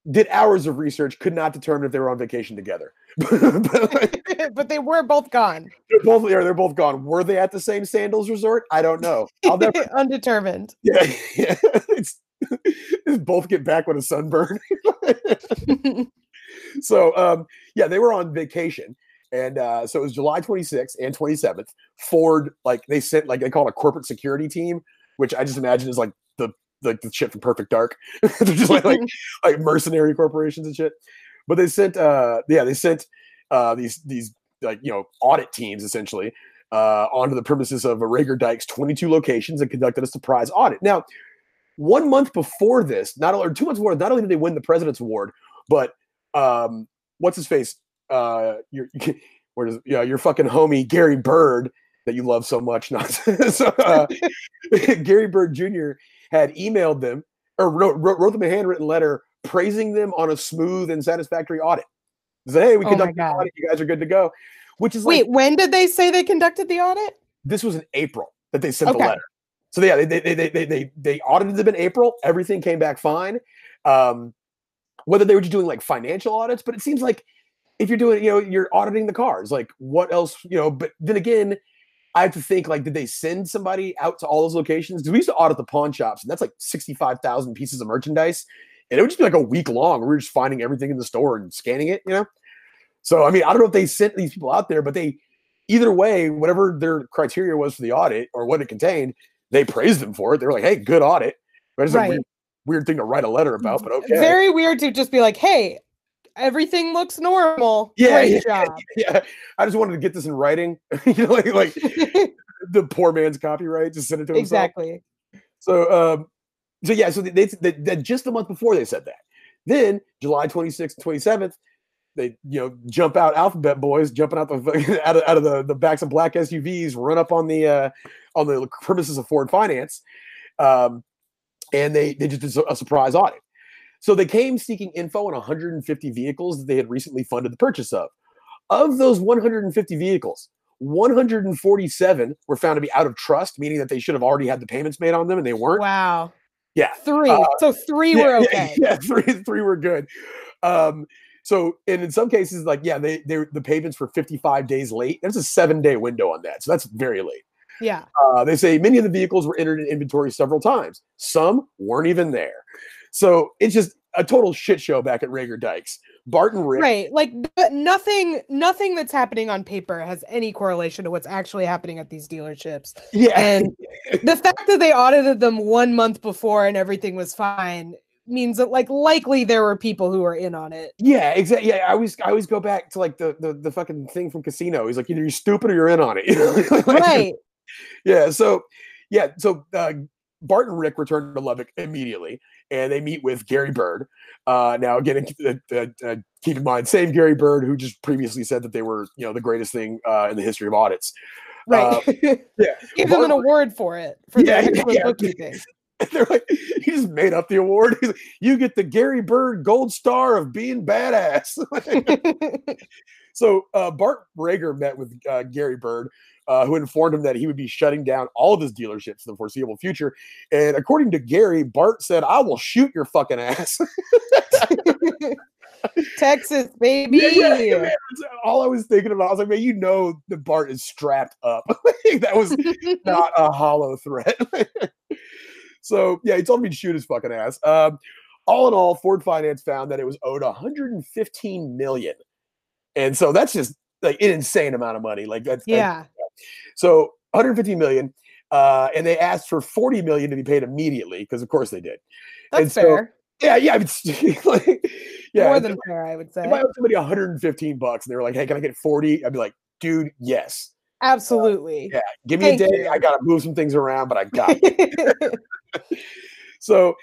did hours of research, could not determine if they were on vacation together. but like, but they were both gone. they're both are they're both gone. Were they at the same Sandals resort? I don't know. I'll never. Undetermined. Yeah, yeah. It's, it's both get back with a sunburn. so um, yeah, they were on vacation. And uh, so it was July 26th and 27th. Ford, like they sent, like they called a corporate security team, which I just imagine is like the like the shit from Perfect Dark. They're just like, like like mercenary corporations and shit. But they sent, uh, yeah, they sent uh, these these like you know audit teams essentially uh, onto the premises of a Reagor Dykes 22 locations and conducted a surprise audit. Now, one month before this, not only or two months before, not only did they win the President's Award, but um, what's his face? Uh, your where does yeah your fucking homie Gary Bird that you love so much? Not so, uh, Gary Bird Jr. had emailed them or wrote, wrote, them a handwritten letter praising them on a smooth and satisfactory audit. Say, hey, we Oh conducted the audit. You guys are good to go. Which is like Wait, when did they say they conducted the audit? this was in April that they sent Okay. the letter. So yeah, they they they they they they, they audited them in April. Everything came back fine. Um, whether they were just doing like financial audits, but it seems like if you're doing, you know, you're auditing the cars. Like what else, you know? But then again, I have to think like, did they send somebody out to all those locations? Because we used to audit the pawn shops, and that's like sixty-five thousand pieces of merchandise, and it would just be like a week long. We were just finding everything in the store and scanning it, you know. So I mean, I don't know if they sent these people out there, but they either way, whatever their criteria was for the audit or what it contained, they praised them for it. They were like, "Hey, good audit." But it's a weird, weird thing to write a letter about, but okay. Very weird to just be like, hey, everything looks normal. Yeah, Great yeah, job. yeah, I just wanted to get this in writing. you know, like like the poor man's copyright, just send it to himself. exactly. So, um, so yeah, so they, they, they, just the month before they said that. Then July 26th, 27th, they you know jump out alphabet boys jumping out the out of, out of the, the backs of black SUVs, run up on the uh, on the premises of Ford Finance, um, and they they just did a surprise audit. So they came seeking info on 150 vehicles that they had recently funded the purchase of. Of those 150 vehicles, 147 were found to be out of trust, meaning that they should have already had the payments made on them and they weren't. Wow. Yeah. Three. Uh, so three yeah, were yeah, okay. Yeah, three, three were good. Um, so, and in some cases, like, yeah, they, they the payments were 55 days late. There's a seven day window on that. So that's very late. Yeah. Uh, they say many of the vehicles were entered in inventory several times. Some weren't even there. So it's just a total shit show back at Reagor Dykes. Barton Rick. Right. Like nothing nothing that's happening on paper has any correlation to what's actually happening at these dealerships. Yeah. And the fact that they audited them one month before and everything was fine means that like likely there were people who were in on it. Yeah, exactly. Yeah, I always I always go back to like the, the the fucking thing from Casino. He's like, either you're stupid or you're in on it. You know? Like, Right. Yeah. So yeah. So uh, Bart and Rick returned to Lubbock immediately, and they meet with Gary Bird. Uh, now again, uh, uh, uh, keep in mind, same Gary Bird who just previously said that they were you know the greatest thing uh, in the history of audits. Right. yeah. Give them an award for it for Yeah, excellent yeah. bookkeeping. They're like, he just made up the award. He's like, you get the Gary Bird Gold Star of being badass. So uh, Bart Reagor met with uh, Gary Bird, uh, who informed him that he would be shutting down all of his dealerships in the foreseeable future. And according to Gary, Bart said, "I will shoot your fucking ass." Texas, baby. Yeah, yeah, man. All I was thinking about. I was like, man, you know that Bart is strapped up. that was not a hollow threat. so yeah, he told me to shoot his fucking ass. Um, all in all, Ford Finance found that it was owed 115 million, and so that's just like an insane amount of money. Like that's like, yeah. So 115 million, uh, and they asked for 40 million to be paid immediately because of course they did. and That's so- fair. Yeah, yeah, it's like, yeah. More than fair, I would say. if I owed somebody 115 bucks and they were like, "Hey, can I get 40?" I'd be like, "Dude, yes." Absolutely. Yeah, give me Thank a day. you. I gotta move some things around, but I got it. so.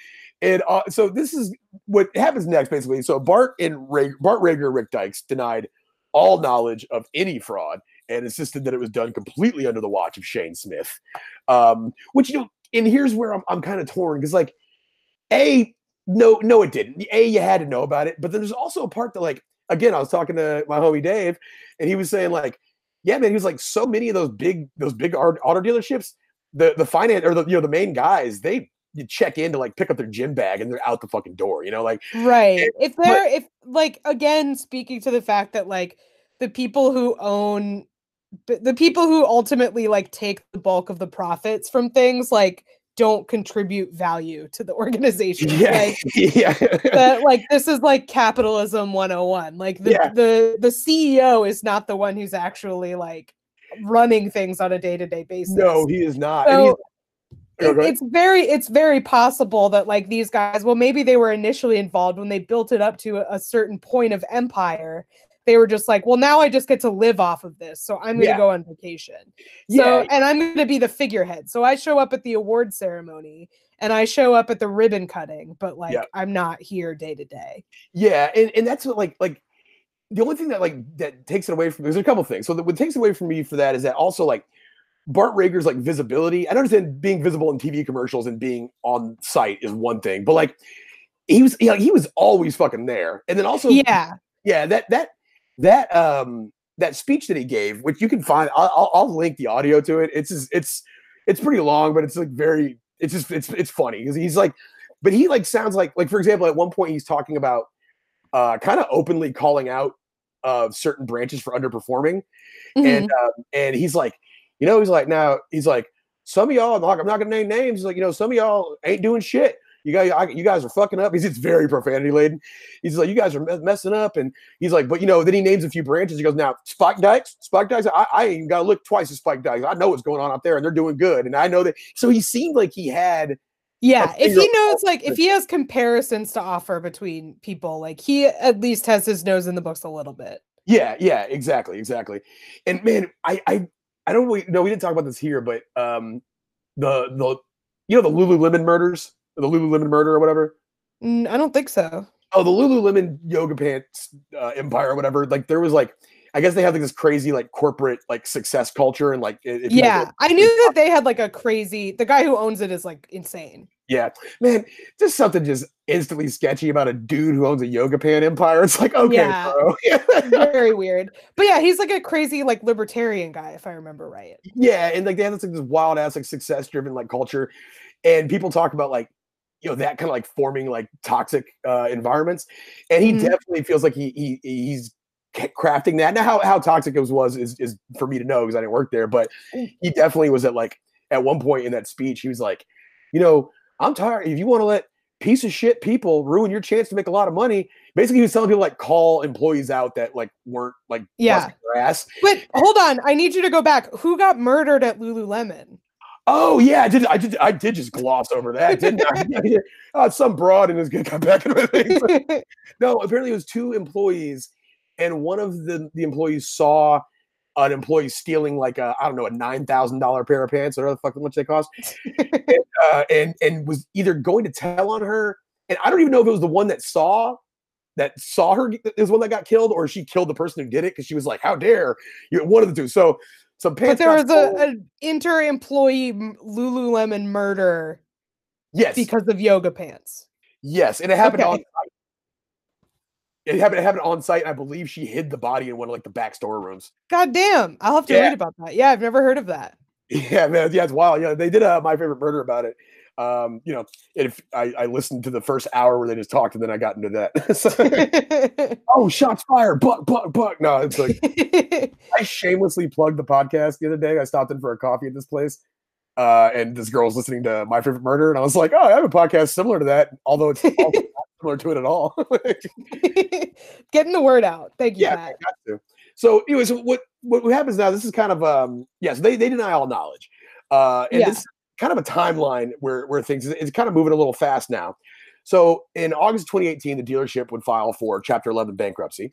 And uh, so this is what happens next, basically. So Bart and Ray, Bart Reagor Rick Dykes denied all knowledge of any fraud and insisted that it was done completely under the watch of Shane Smith. Um, which you know, and here's where I'm I'm kind of torn because like, a no no it didn't. A you had to know about it, but then there's also a part that like again I was talking to my homie Dave, and he was saying like, yeah man, he was like so many of those big those big auto dealerships, the the finance or the you know the main guys they you check in to like pick up their gym bag and they're out the fucking door. You know, like Right. If they're if like again speaking to the fact that like the people who own the, people who ultimately like take the bulk of the profits from things like don't contribute value to the organization. yeah, Like yeah, that like this is like capitalism 101. Like the Yeah. the the CEO is not the one who's actually like running things on a day-to-day basis. no, he is not. So Oh, it- it's very it's very possible that like these guys well maybe they were initially involved when they built it up to a, a certain point of empire they were just like well now i just get to live off of this so i'm going to Yeah. go on vacation so Yeah. and i'm going to be the figurehead so i show up at the award ceremony and i show up at the ribbon cutting but like Yeah. i'm not here day to day Yeah, and, and that's what like like the only thing that like that takes it away from there's a couple things. So that what takes away from me for that is that also like Bart Reagor's like visibility. I understand being visible in TV commercials and being on site is one thing, but like he was yeah, he was always fucking there. And then also yeah yeah, that that that um that speech that he gave, which you can find, I'll, I'll, link the audio to it. It's just, it's it's pretty long, but it's like very it's just it's it's funny because he's like, but he like sounds like like for example, at one point he's talking about uh kind of openly calling out uh certain branches for underperforming, Mhm. and um, and he's like, you know, he's like now he's like some of y'all, I'm not, I'm not gonna name names. He's like, you know, some of y'all ain't doing shit. You guys, I, you guys are fucking up. He's it's very profanity laden. He's like, you guys are me- messing up, and he's like, but you know, then he names a few branches. He goes, now Spike Dykes, Spike Dykes. I, I ain't got to look twice at Spike Dykes. I know what's going on out there, and they're doing good, and I know that. So he seemed like he had, Yeah, if he knows, like, if he has comparisons to offer between people, like, he at least has his nose in the books a little bit. yeah, yeah, exactly, exactly. And man, I, I, I don't really know. We didn't talk about this here, but um, the the, you know, the Lululemon murders, the Lululemon murder or whatever. Mm, I don't think so. oh the lululemon yoga pants uh, empire or whatever like there was like i guess they have like this crazy like corporate like success culture and like i- if you look Yeah, I knew that they had like a crazy. The guy who owns it is like insane. Yeah, man, just something just instantly sketchy about a dude who owns a yoga pan empire. It's like, okay, Yeah. bro. Very weird. But yeah, he's like a crazy like libertarian guy, if I remember right. yeah, and like they have this like this wild ass like success driven like culture, and people talk about like you know that kind of like forming like toxic uh environments, and he Mhm. definitely feels like he he he's crafting that. Now, how how toxic it was is is for me to know because I didn't work there, but Mm. he definitely was at like at one point in that speech he was like, you know, I'm tired. If you want to let piece of shit people ruin your chance to make a lot of money, basically he was telling people like call employees out that like weren't like Yeah. busting their ass. But hold on, I need you to go back. Who got murdered at Lululemon? Oh yeah, I did. I did. I did just gloss over that, didn't I? Uh, some broad and is gonna come back into my things. No, apparently it was two employees, and one of the the employees saw an employee stealing like a I don't know a nine thousand dollar pair of pants or whatever the fuck how much they cost, and, uh, and and was either going to tell on her, and I don't even know if it was the one that saw that saw her is one that got killed, or she killed the person who did it because she was like, "How dare you?" One of the two. So but there was a, an inter-employee Lululemon murder yes because of yoga pants. Yes, and it happened Okay. on site. It happened. It happened on site. And I believe she hid the body in one of like the back storerooms. God damn. I'll have to Yeah. read about that. Yeah, I've never heard of that. Yeah, man. Yeah, it's wild. Yeah, they did uh, my favorite murder about it. Um, you know, if I, I listened to the first hour where they just talked, and then I got into that. So- oh, shots fired! Buck, buck, buck. No, it's like I shamelessly plugged the podcast the other day. I stopped in for a coffee at this place, uh, and this girl was listening to my favorite murder, and I was like, "Oh, I have a podcast similar to that, although it's not similar to it at all." Getting the word out. Thank you, yeah, Pat. got to. So, anyways, what what happens now? This is kind of um, yes, they they deny all knowledge, uh, and Yeah. this is kind of a timeline where where things it's kind of moving a little fast now. So, in August 2018, the dealership would file for Chapter 11 bankruptcy,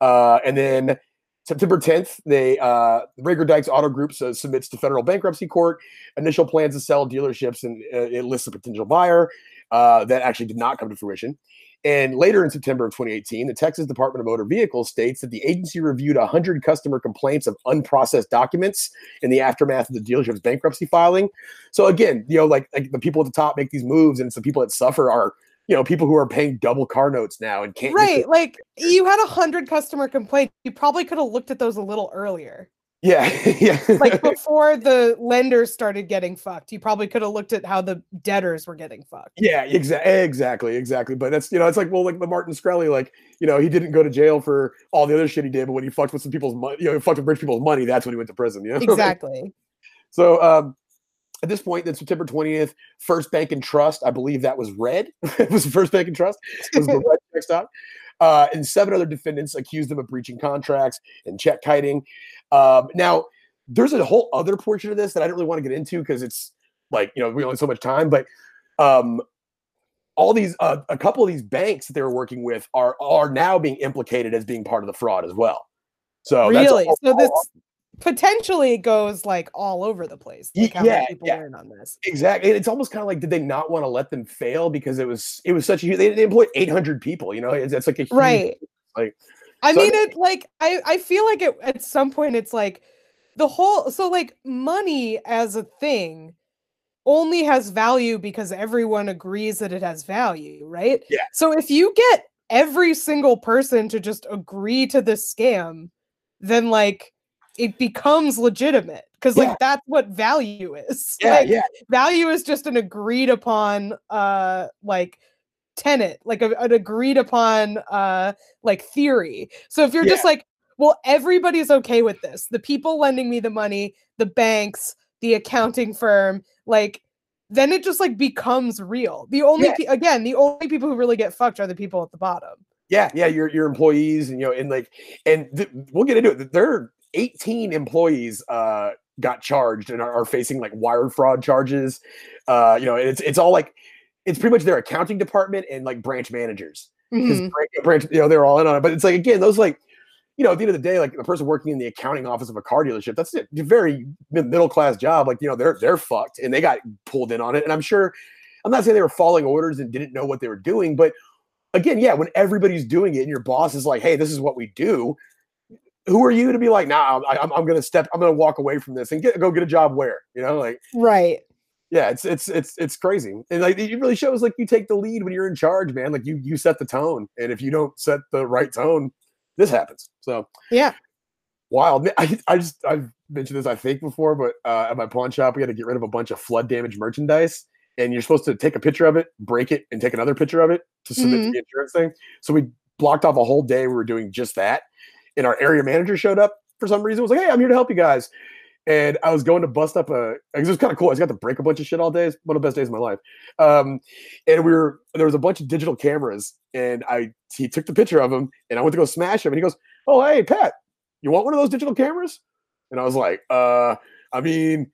uh, and then September 10th, they uh, Reagor Dykes Auto Group submits to federal bankruptcy court initial plans to sell dealerships, and uh, it lists a potential buyer uh, that actually did not come to fruition. And later in September of 2018, the Texas Department of Motor Vehicles states that the agency reviewed 100 customer complaints of unprocessed documents in the aftermath of the dealership's bankruptcy filing. So again, you know, like, like the people at the top make these moves, and it's the people that suffer are, you know, people who are paying double car notes now and can't. Right. Like you had a hundred customer complaints. You probably could have looked at those a little earlier. Yeah, yeah. Like before the lenders started getting fucked. You probably could have looked at how the debtors were getting fucked. Yeah, exactly, exactly, exactly. But that's you know, it's like well, like the Martin Scully, like you know, he didn't go to jail for all the other shit he did, but when he fucked with some people's money, you know, he fucked with rich people's money, that's when he went to prison. You know, Exactly. so um, at this point, then September twentieth, First Bank and Trust, I believe that was red. it was First Bank and Trust was the red stop. Uh, and seven other defendants accused them of breaching contracts and check kiting. Um, now, there's a whole other portion of this that I don't really want to get into because it's like you know we only have so much time, but um, all these uh, a couple of these banks that they were working with are are now being implicated as being part of the fraud as well. So that's really? all- So all- potentially goes like all over the place. Like how many yeah, people yeah. in on this. Exactly. It's almost kind of like, did they not want to let them fail because it was it was such a huge, they, they employed 800 people, you know, it's, it's like a huge, Right. like I So I mean, it like I I feel like it at some point it's like the whole so like money as a thing only has value because everyone agrees that it has value, right? Yeah. So if you get every single person to just agree to this scam, then like it becomes legitimate because Yeah. like that's what value is. yeah, Like, yeah, value is just an agreed upon uh like tenet like a, an agreed upon uh like theory so if you're just like well everybody's okay with this the people lending me the money the banks the accounting firm like then it just like becomes real the only Yeah. pe- again the only people who really get fucked are the people at the bottom yeah, yeah. Your your employees, and you know, and like, and th- we'll get into it. There are 18 employees uh got charged and are, are facing like wire fraud charges. Uh, you know, it's it's all like it's pretty much their accounting department and like branch managers. because Mhm. branch, branch, you know, they're all in on it. But it's like again, those like, you know, at the end of the day, like the person working in the accounting office of a car dealership, that's a very middle class job. Like, you know, they're they're fucked and they got pulled in on it. And I'm sure, I'm not saying they were following orders and didn't know what they were doing, but again, yeah, when everybody's doing it and your boss is like, hey, this is what we do. Who are you to be like, nah, I, I'm, I'm gonna step, I'm gonna walk away from this and get go get a job where, you know, like, right yeah, it's it's it's it's crazy, and like it really shows like you take the lead when you're in charge, man. Like you you set the tone, and if you don't set the right tone, this happens. So Yeah. wild. I I just I've mentioned this I think before, but uh, at my pawn shop we had to get rid of a bunch of flood damage merchandise, and you're supposed to take a picture of it, break it, and take another picture of it to submit to Mhm. the insurance thing. So we blocked off a whole day. We were doing just that, and our area manager showed up for some reason. Was like, "Hey, I'm here to help you guys." And I was going to bust up a. It was kind of cool. I just got to break a bunch of shit all day. One of the best days of my life. Um, and we were there was a bunch of digital cameras, and I he took the picture of him, and I went to go smash him, and he goes, "Oh, hey, Pat, you want one of those digital cameras?" And I was like, "Uh, I mean,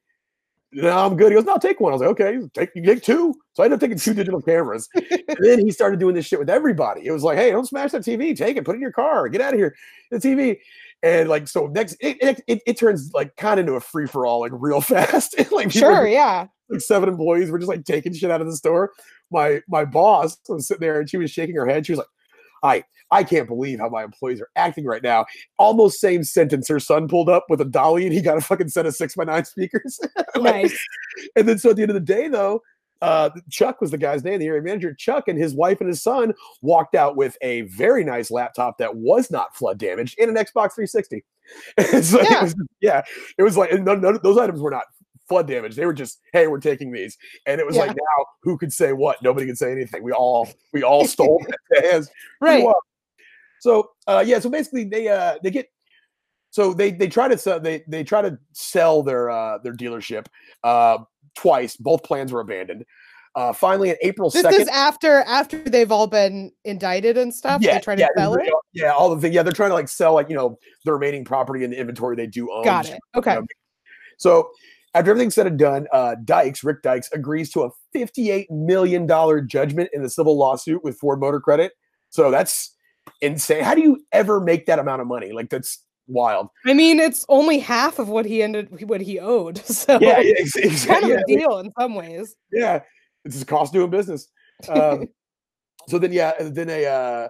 no, I'm good." He goes, "No, take one." I was like, "Okay, take you take two. So I ended up taking two digital cameras, and then he started doing this shit with everybody. It was like, "Hey, don't smash that TV. Take it. Put it in your car. Get out of here." The TV. And like so, next it it, it, turns like kind of into a free for all like real fast. like Sure, yeah. like seven employees were just like taking shit out of the store. My my boss was sitting there and she was shaking her head. She was like, I I can't believe how my employees are acting right now. Almost same sentence. Her son pulled up with a dolly and he got a fucking set of six by nine speakers. Like, Nice. and then so at the end of the day, though, uh, Chuck was the guy's name, the area manager. Chuck and his wife and his son walked out with a very nice laptop that was not flood damaged and an Xbox 360. So Yeah. it was, yeah, it was like and none, none of those items were not flood damage. They were just, hey, we're taking these. And it was Yeah. like now who could say what? Nobody could say anything. We all we all stole it. It was pretty Right. So uh, yeah, so basically they uh they get so they they try to sell they they try to sell their uh their dealership uh twice. Both plans were abandoned. Uh finally in April This second. is after after they've all been indicted and stuff. yeah, they try to yeah, sell it. yeah, all the thing. Yeah, they're trying to like sell like you know the remaining property in the inventory they do own. Got it. Okay. So after everything's said and done, uh, Dykes, Rick Dykes, agrees to a $58 million judgment in the civil lawsuit with Ford Motor Credit. So that's insane. How do you ever make that amount of money? Like that's wild. I mean, it's only half of what he ended what he owed. So Yeah, yeah, ex- it's kind exactly. of a deal in some ways. yeah, it's just cost doing business. Um, so then, yeah, then a uh,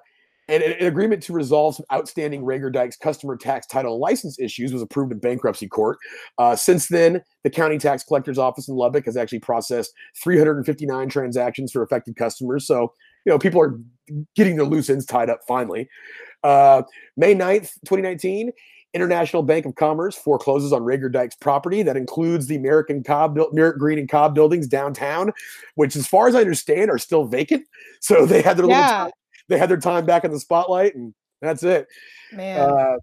an, an agreement to resolve some outstanding Reagor Dykes customer tax title and license issues was approved in bankruptcy court. Uh, since then, the county tax collector's office in Lubbock has actually processed 359 transactions for affected customers. So you know, people are getting their loose ends tied up finally. Uh, May 9th, 2019. International Bank of Commerce forecloses on Reagor Dykes property that includes the American Cobb, Merritt Green and Cobb buildings downtown, which, as far as I understand, are still vacant. So they had their little Yeah. time, they had their time back in the spotlight, and that's it. Man. Uh,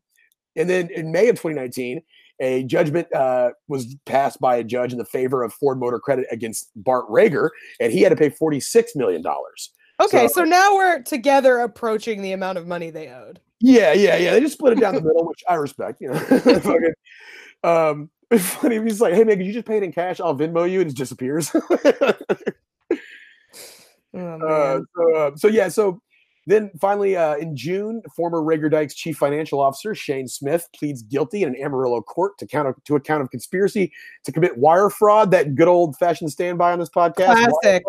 and then in May of 2019, a judgment uh, was passed by a judge in the favor of Ford Motor Credit against Bart Reagor, and he had to pay 46 million dollars. okay, so- so now we're together approaching the amount of money they owed. Yeah, yeah, yeah. They just split it down the middle, which I respect. You know, Fucking, um, it's funny. He's like, "Hey man, could you just pay it in cash? I'll Venmo you," and it disappears. Oh, uh, so, uh, so yeah, so then finally uh, in June, former Reagor Dykes chief financial officer Shane Smith pleads guilty in an Amarillo court to count of, to a count of conspiracy to commit wire fraud. That good old fashioned standby on this podcast. Classic.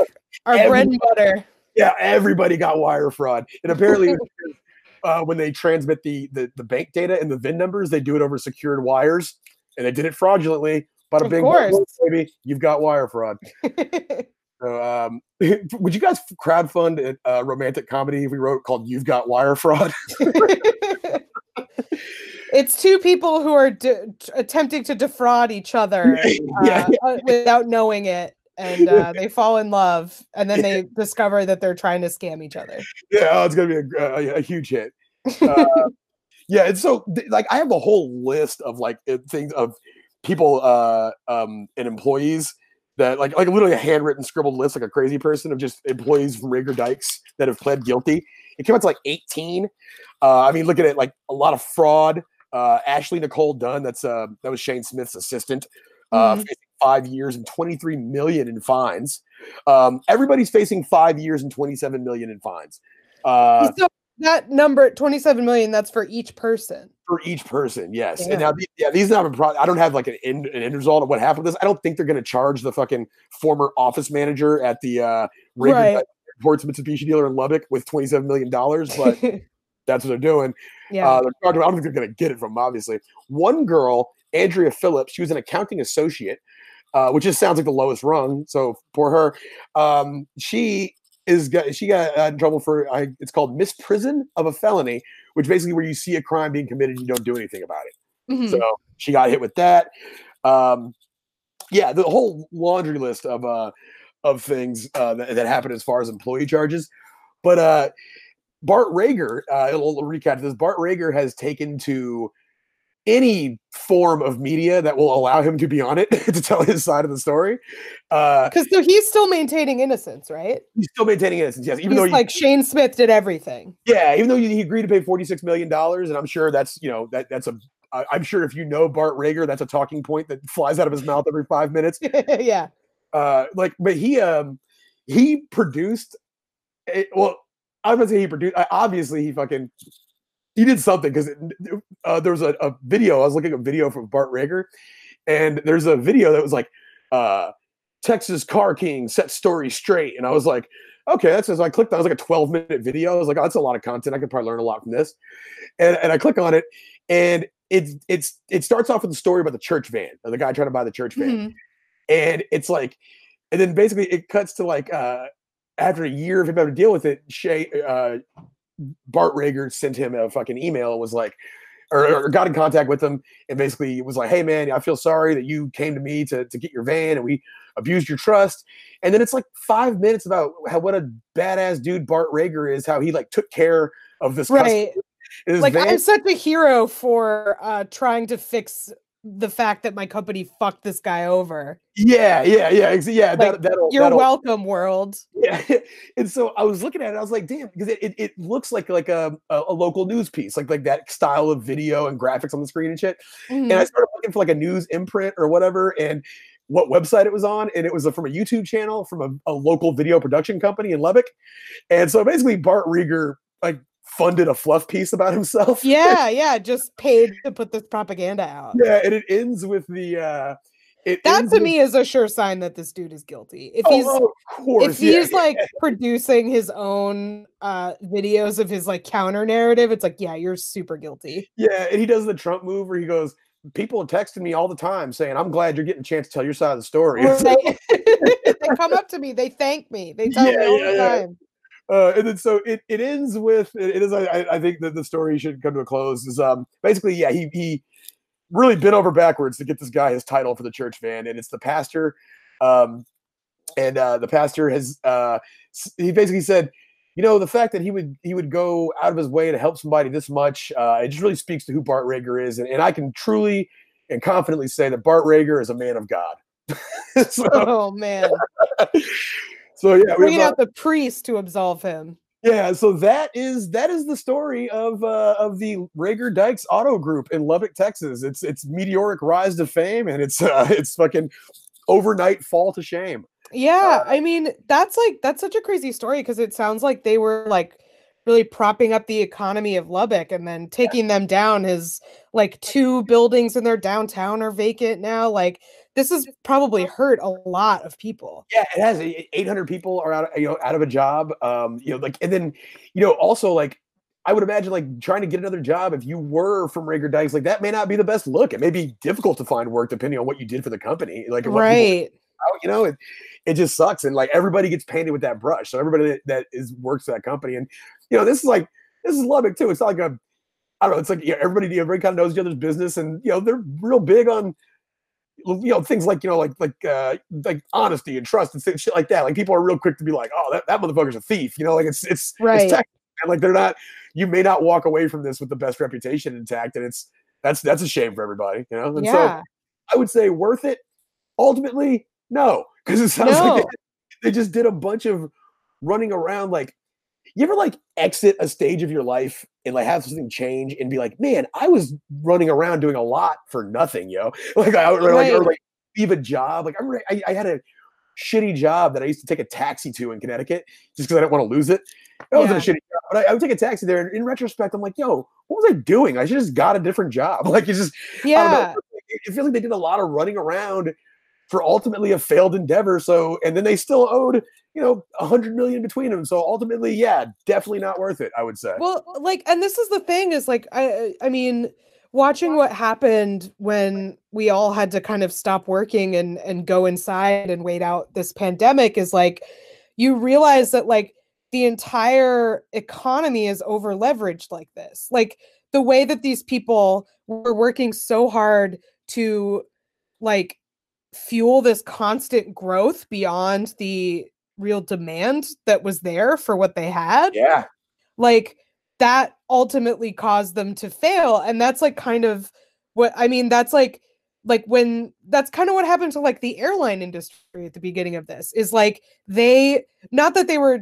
Our bread and butter. Yeah, everybody got wire fraud, and apparently. it was because, Uh, when they transmit the, the the bank data and the VIN numbers, they do it over secured wires, and they did it fraudulently. But a Of big course. baby, you've got wire fraud. So, um, would you guys crowdfund a, a romantic comedy we wrote called "You've Got Wire Fraud"? it's two people who are de- attempting to defraud each other yeah, uh, uh, without knowing it and uh, they fall in love and then they discover that they're trying to scam each other yeah, oh, it's gonna be a, a, a huge hit. Uh, yeah, and so like I have a whole list of like uh, things of people uh um and employees that like like literally a handwritten scribbled list like a crazy person of just employees from Reagor Dykes that have pled guilty. It came out to like 18. Uh I mean look at it like a lot of fraud. Uh Ashley Nicole Dunn, that's uh that was Shane Smith's assistant, uh Mhm. facing five years and 23 million in fines. Um everybody's facing five years and 27 million in fines. Uh so that number 27 million that's for each person for each person, yes. Yeah. And now, yeah, these not pro- I don't have like an end, an end result of what happened with this. I don't think they're going to charge the fucking former office manager at the uh, Right. Ports Mitsubishi dealer in Lubbock with twenty seven million dollars, but that's what they're doing. yeah Uh, they're I don't think they're going to get it from obviously. One girl, Andrea Phillips, she was an accounting associate. uh, which just sounds like the lowest rung. So for her. Um, she is got, she got uh, in trouble for I, it's called misprision of a felony, which basically where you see a crime being committed and you don't do anything about it. Mhm. So she got hit with that. Um, yeah, the whole laundry list of uh of things uh, that, that happened as far as employee charges. But uh, Bart Reagor, uh, a little recap this. Bart Reagor has taken to any form of media that will allow him to be on it to tell his side of the story. Uh, Because so he's still maintaining innocence, right? he's still maintaining innocence, yes. Even he's though, you, like Shane Smith did everything. yeah, even though he agreed to pay forty six million dollars, and I'm sure that's you know that that's a. I'm sure if you know Bart Reagor, that's a talking point that flies out of his mouth every five minutes. yeah. uh like but he um he produced it, well i'm gonna say he produced uh, obviously he fucking he did something because uh, there was a, a video i was looking at a video from bart reagor and there's a video that was like uh texas car king set story straight and i was like okay that's so i clicked on it was like a 12 minute video i was like oh that's a lot of content i could probably learn a lot from this and, and i click on it and it's it's it starts off with the story about the church van the guy trying to buy the church van Mhm. and it's like and then basically it cuts to like uh after a year of him having to deal with it shay uh bart reagor sent him a fucking email was like or, or got in contact with him and basically was like hey man i feel sorry that you came to me to, to get your van and we abused your trust and then it's like five minutes about how what a badass dude bart reagor is how he like took care of this Right. Like van. I'm such a hero for uh trying to fix the fact that my company fucked this guy over. yeah yeah yeah yeah Like, that, that'll, You're that'll, welcome, world. Yeah, and so I was looking at it. I was like, "Damn!" Because it, it, it looks like like a, a a local news piece, like like that style of video and graphics on the screen and shit. And I Mhm. started looking for like a news imprint or whatever, and what website it was on, and it was from a YouTube channel from a, a local video production company in Lubbock. And so basically, Bart Reagor like funded a fluff piece about himself. Yeah, yeah, just paid to put this propaganda out. yeah, and it ends with the. uh it That to with- me is a sure sign that this dude is guilty. If Oh, he's oh, course, if yeah, he's like producing his own uh videos of his like counter narrative, it's like, yeah, you're super guilty. Yeah, and he does the Trump move where he goes, "People are texting me all the time saying I'm glad you're getting a chance to tell your side of the story." Or they, come up to me, they thank me, they tell Yeah, me all yeah, the yeah. time. Uh, and then so it, it ends with it is I, I- I think that the story should come to a close is um basically yeah he he really bent over backwards to get this guy his title for the church van and it's the pastor um and uh the pastor has uh he basically said you know the fact that he would he would go out of his way to help somebody this much uh it just really speaks to who Bart Reagor is and, and I can truly and confidently say that Bart Reagor is a man of God so, Oh man. so yeah we Bringing uh, out the priest to absolve him. yeah, so that is that is the story of uh, of the Reagor Dykes Auto Group in Lubbock, Texas. It's it's meteoric rise to fame, and it's uh, it's fucking overnight fall to shame. Yeah, I mean, that's like that's such a crazy story because it sounds like they were like really propping up the economy of Lubbock and then taking them down is like two buildings in their downtown are vacant now. Like this has probably hurt a lot of people. Yeah, it has eight hundred people are out you know out of a job. Um, you know, like and then you know also like. I would imagine like trying to get another job if you were from Reagor Dykes, like that may not be the best look. It may be difficult to find work depending on what you did for the company. Like Right. out, you know, it, it just sucks. And like everybody gets painted with that brush. So everybody that, that is works at that company. And you know, this is like this is Lubbock too. It's not like a I don't know, it's like yeah, everybody everybody kind of knows each other's business and you know, they're real big on you know, things like, you know, like like uh like honesty and trust and shit like that. Like people are real quick to be like, oh, that, that motherfucker's a thief. You know, like it's it's Right. it's tech, and like they're not you may not walk away from this with the best reputation intact. And it's that's that's a shame for everybody, you know. And so Yeah. I would say worth it. Ultimately, no, because it sounds like they, they just did a bunch of running around. Like, you ever like exit a stage of your life and like have something change and be like, man, I was running around doing a lot for nothing, yo. Like I would like, Right. like leave a job. Like I remember I, I had a shitty job that I used to take a taxi to in Connecticut just because I didn't want to lose it. That wasn't a shitty job, but I, I would take a taxi there. And in retrospect, I'm like, yo, what was I doing? I just got a different job. Like it's just. Yeah. It feels like they did a lot of running around for ultimately a failed endeavor. So, and then they still owed, you know, a hundred million between them. So ultimately, yeah, definitely not worth it. I would say. Well, like, and this is the thing is like, I, I mean, watching what happened when we all had to kind of stop working and and go inside and wait out this pandemic is like you realize that like the entire economy is over leveraged like this like the way that these people were working so hard to like fuel this constant growth beyond the real demand that was there for what they had Yeah. like that ultimately caused them to fail and that's like kind of what i mean that's like like when that's kind of what happened to like the airline industry at the beginning of this is like they not that they were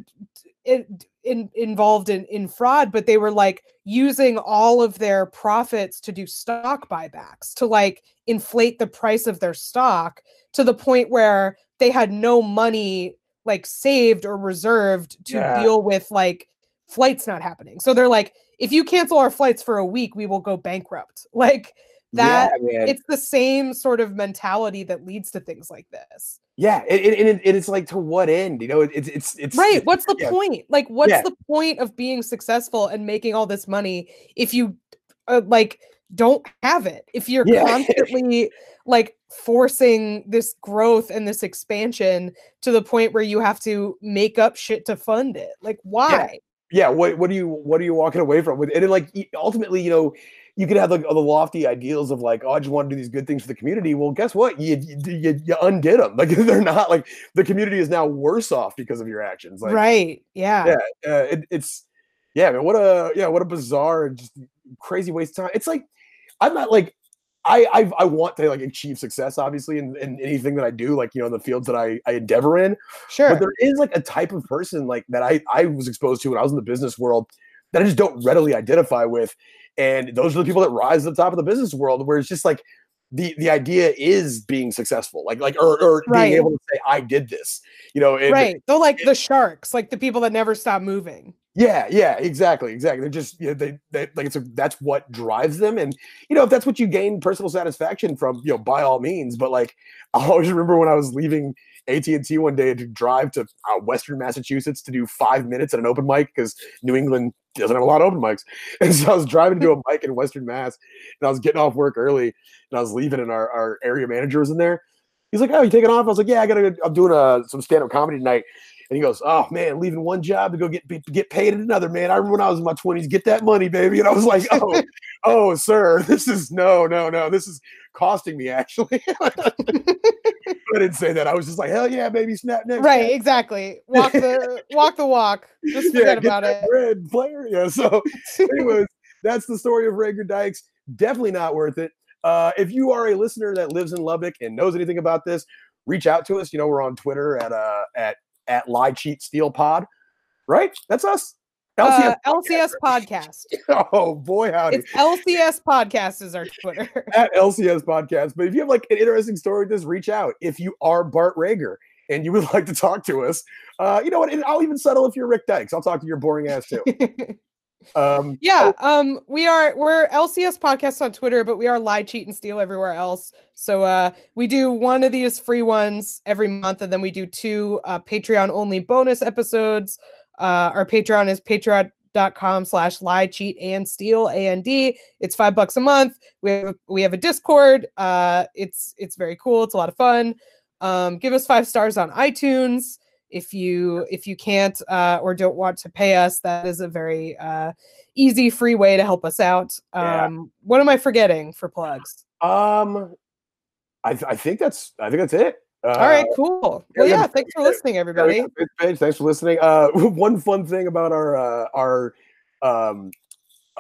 in, in, involved in in fraud but they were like using all of their profits to do stock buybacks to like inflate the price of their stock to the point where they had no money like saved or reserved to Yeah. deal with like flights not happening. So they're like, if you cancel our flights for a week, we will go bankrupt. Like that, yeah, it's the same sort of mentality that leads to things like this. yeah, and, and, and it- it's like to what end? You know, it- it's it's it's Right. What's the yeah. point? Like, what's Yeah. the point of being successful and making all this money if you uh, like don't have it? If you're constantly like forcing this growth and this expansion to the point where you have to make up shit to fund it. Like, why? yeah what what do you what are you walking away from with and then like ultimately you know you could have like the lofty ideals of like oh i just want to do these good things for the community well guess what you you, you, you undid them like they're not like the community is now worse off because of your actions like right. Yeah. yeah uh, it, it's yeah man what a yeah what a bizarre just crazy waste of time it's like i'm not like I, I I want to like achieve success, obviously, in, in anything that I do, like you know, in the fields that I, I endeavor in. Sure. But there is like a type of person like that I I was exposed to when I was in the business world that I just don't readily identify with, and those are the people that rise to the top of the business world, where it's just like the the idea is being successful, like like or, or Right. being able to say I did this, you know, and right. They're like the sharks, like the people that never stop moving. Yeah, yeah, exactly, exactly. They're just you know, they they like it's a, that's what drives them, and you know if that's what you gain personal satisfaction from, you know, by all means. But like I always remember when I was leaving AT and T one day to drive to uh, Western Massachusetts to do five minutes at an open mic because New England doesn't have a lot of open mics, and so I was driving to a mic in Western Mass, and I was getting off work early, and I was leaving, and our our area manager was in there. He's like, "Oh, you taking off?" I was like, "Yeah, I gotta. I'm doing uh, some stand up comedy tonight." And he goes, "Oh man, leaving one job to go get get paid at another, man. I remember when I was in my twenties, get that money, baby." And I was like, "Oh, oh, sir, this is no, no, no. This is costing me actually." I didn't say that. I was just like, "Hell yeah, baby, snap next." Right, exactly. Walk the walk the walk. Just Yeah, forget get about it. bread, player. Yeah. So, anyways, that's the story of Reagor Dykes. Definitely not worth it. Uh, if you are a listener that lives in Lubbock and knows anything about this, reach out to us. You know, we're on Twitter at uh at at lie cheat steal pod. Right? That's us. Uh, LCS LCS podcast. Oh boy, howdy. It's LCS podcast is our Twitter. at LCS podcast. But if you have like an interesting story, just reach out. If you are Bart Reagor and you would like to talk to us, uh, you know what? And I'll even settle if you're Rick Dykes. I'll talk to your boring ass too. Um, yeah, um, we are we're LCS podcast on Twitter, but we are lie, cheat, and steal everywhere else. So uh, we do one of these free ones every month, and then we do two uh, Patreon only bonus episodes. Uh, our Patreon is patreon.com slash lie, cheat, and steal and d. It's five bucks a month. We have we have a Discord. Uh, it's it's very cool. It's a lot of fun. Um, give us five stars on iTunes if you if you can't uh, or don't want to pay us that is a very uh, easy free way to help us out. Yeah. um, what am i forgetting for plugs? Um, I, th- I think that's I think that's it. Uh, all right cool. Well yeah, yeah thanks for listening everybody. thanks for listening. Uh, one fun thing about our uh, our um,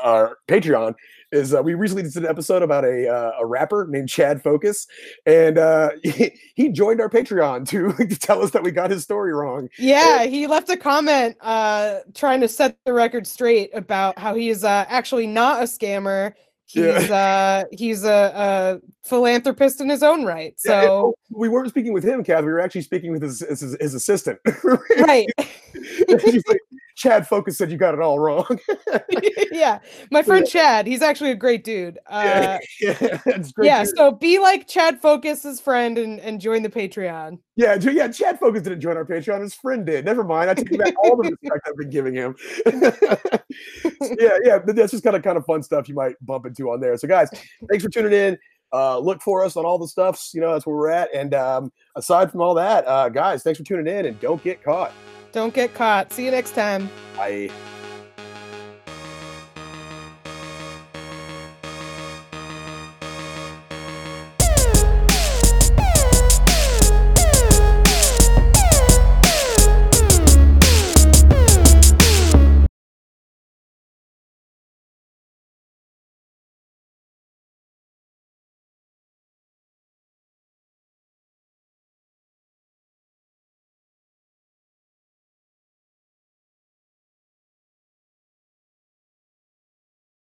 our Patreon is uh, we recently did an episode about a uh, a rapper named Chad Focus, and uh, he, he joined our Patreon to, to tell us that we got his story wrong. yeah he left a comment uh, trying to set the record straight about how he's uh, actually not a scammer Yeah. he's uh he's a, a philanthropist in his own right Yeah, and- so oh, we weren't speaking with him, Kath. We were actually speaking with his his, his assistant. right Chad Focus said you got it all wrong. yeah, my friend Chad, he's actually a great dude. Uh, yeah, that's great. yeah, dude. so be like Chad Focus's friend and, and join the Patreon. yeah, yeah. Chad Focus didn't join our Patreon. His friend did. Never mind. I take back all the respect I've been giving him. yeah, yeah. but That's just kind of kind of fun stuff you might bump into on there. So, guys, thanks for tuning in. Uh, look for us on all the stuffs. You know, that's where we're at. And um, aside from all that, uh, guys, thanks for tuning in and don't get caught. Don't get caught. See you next time. Bye.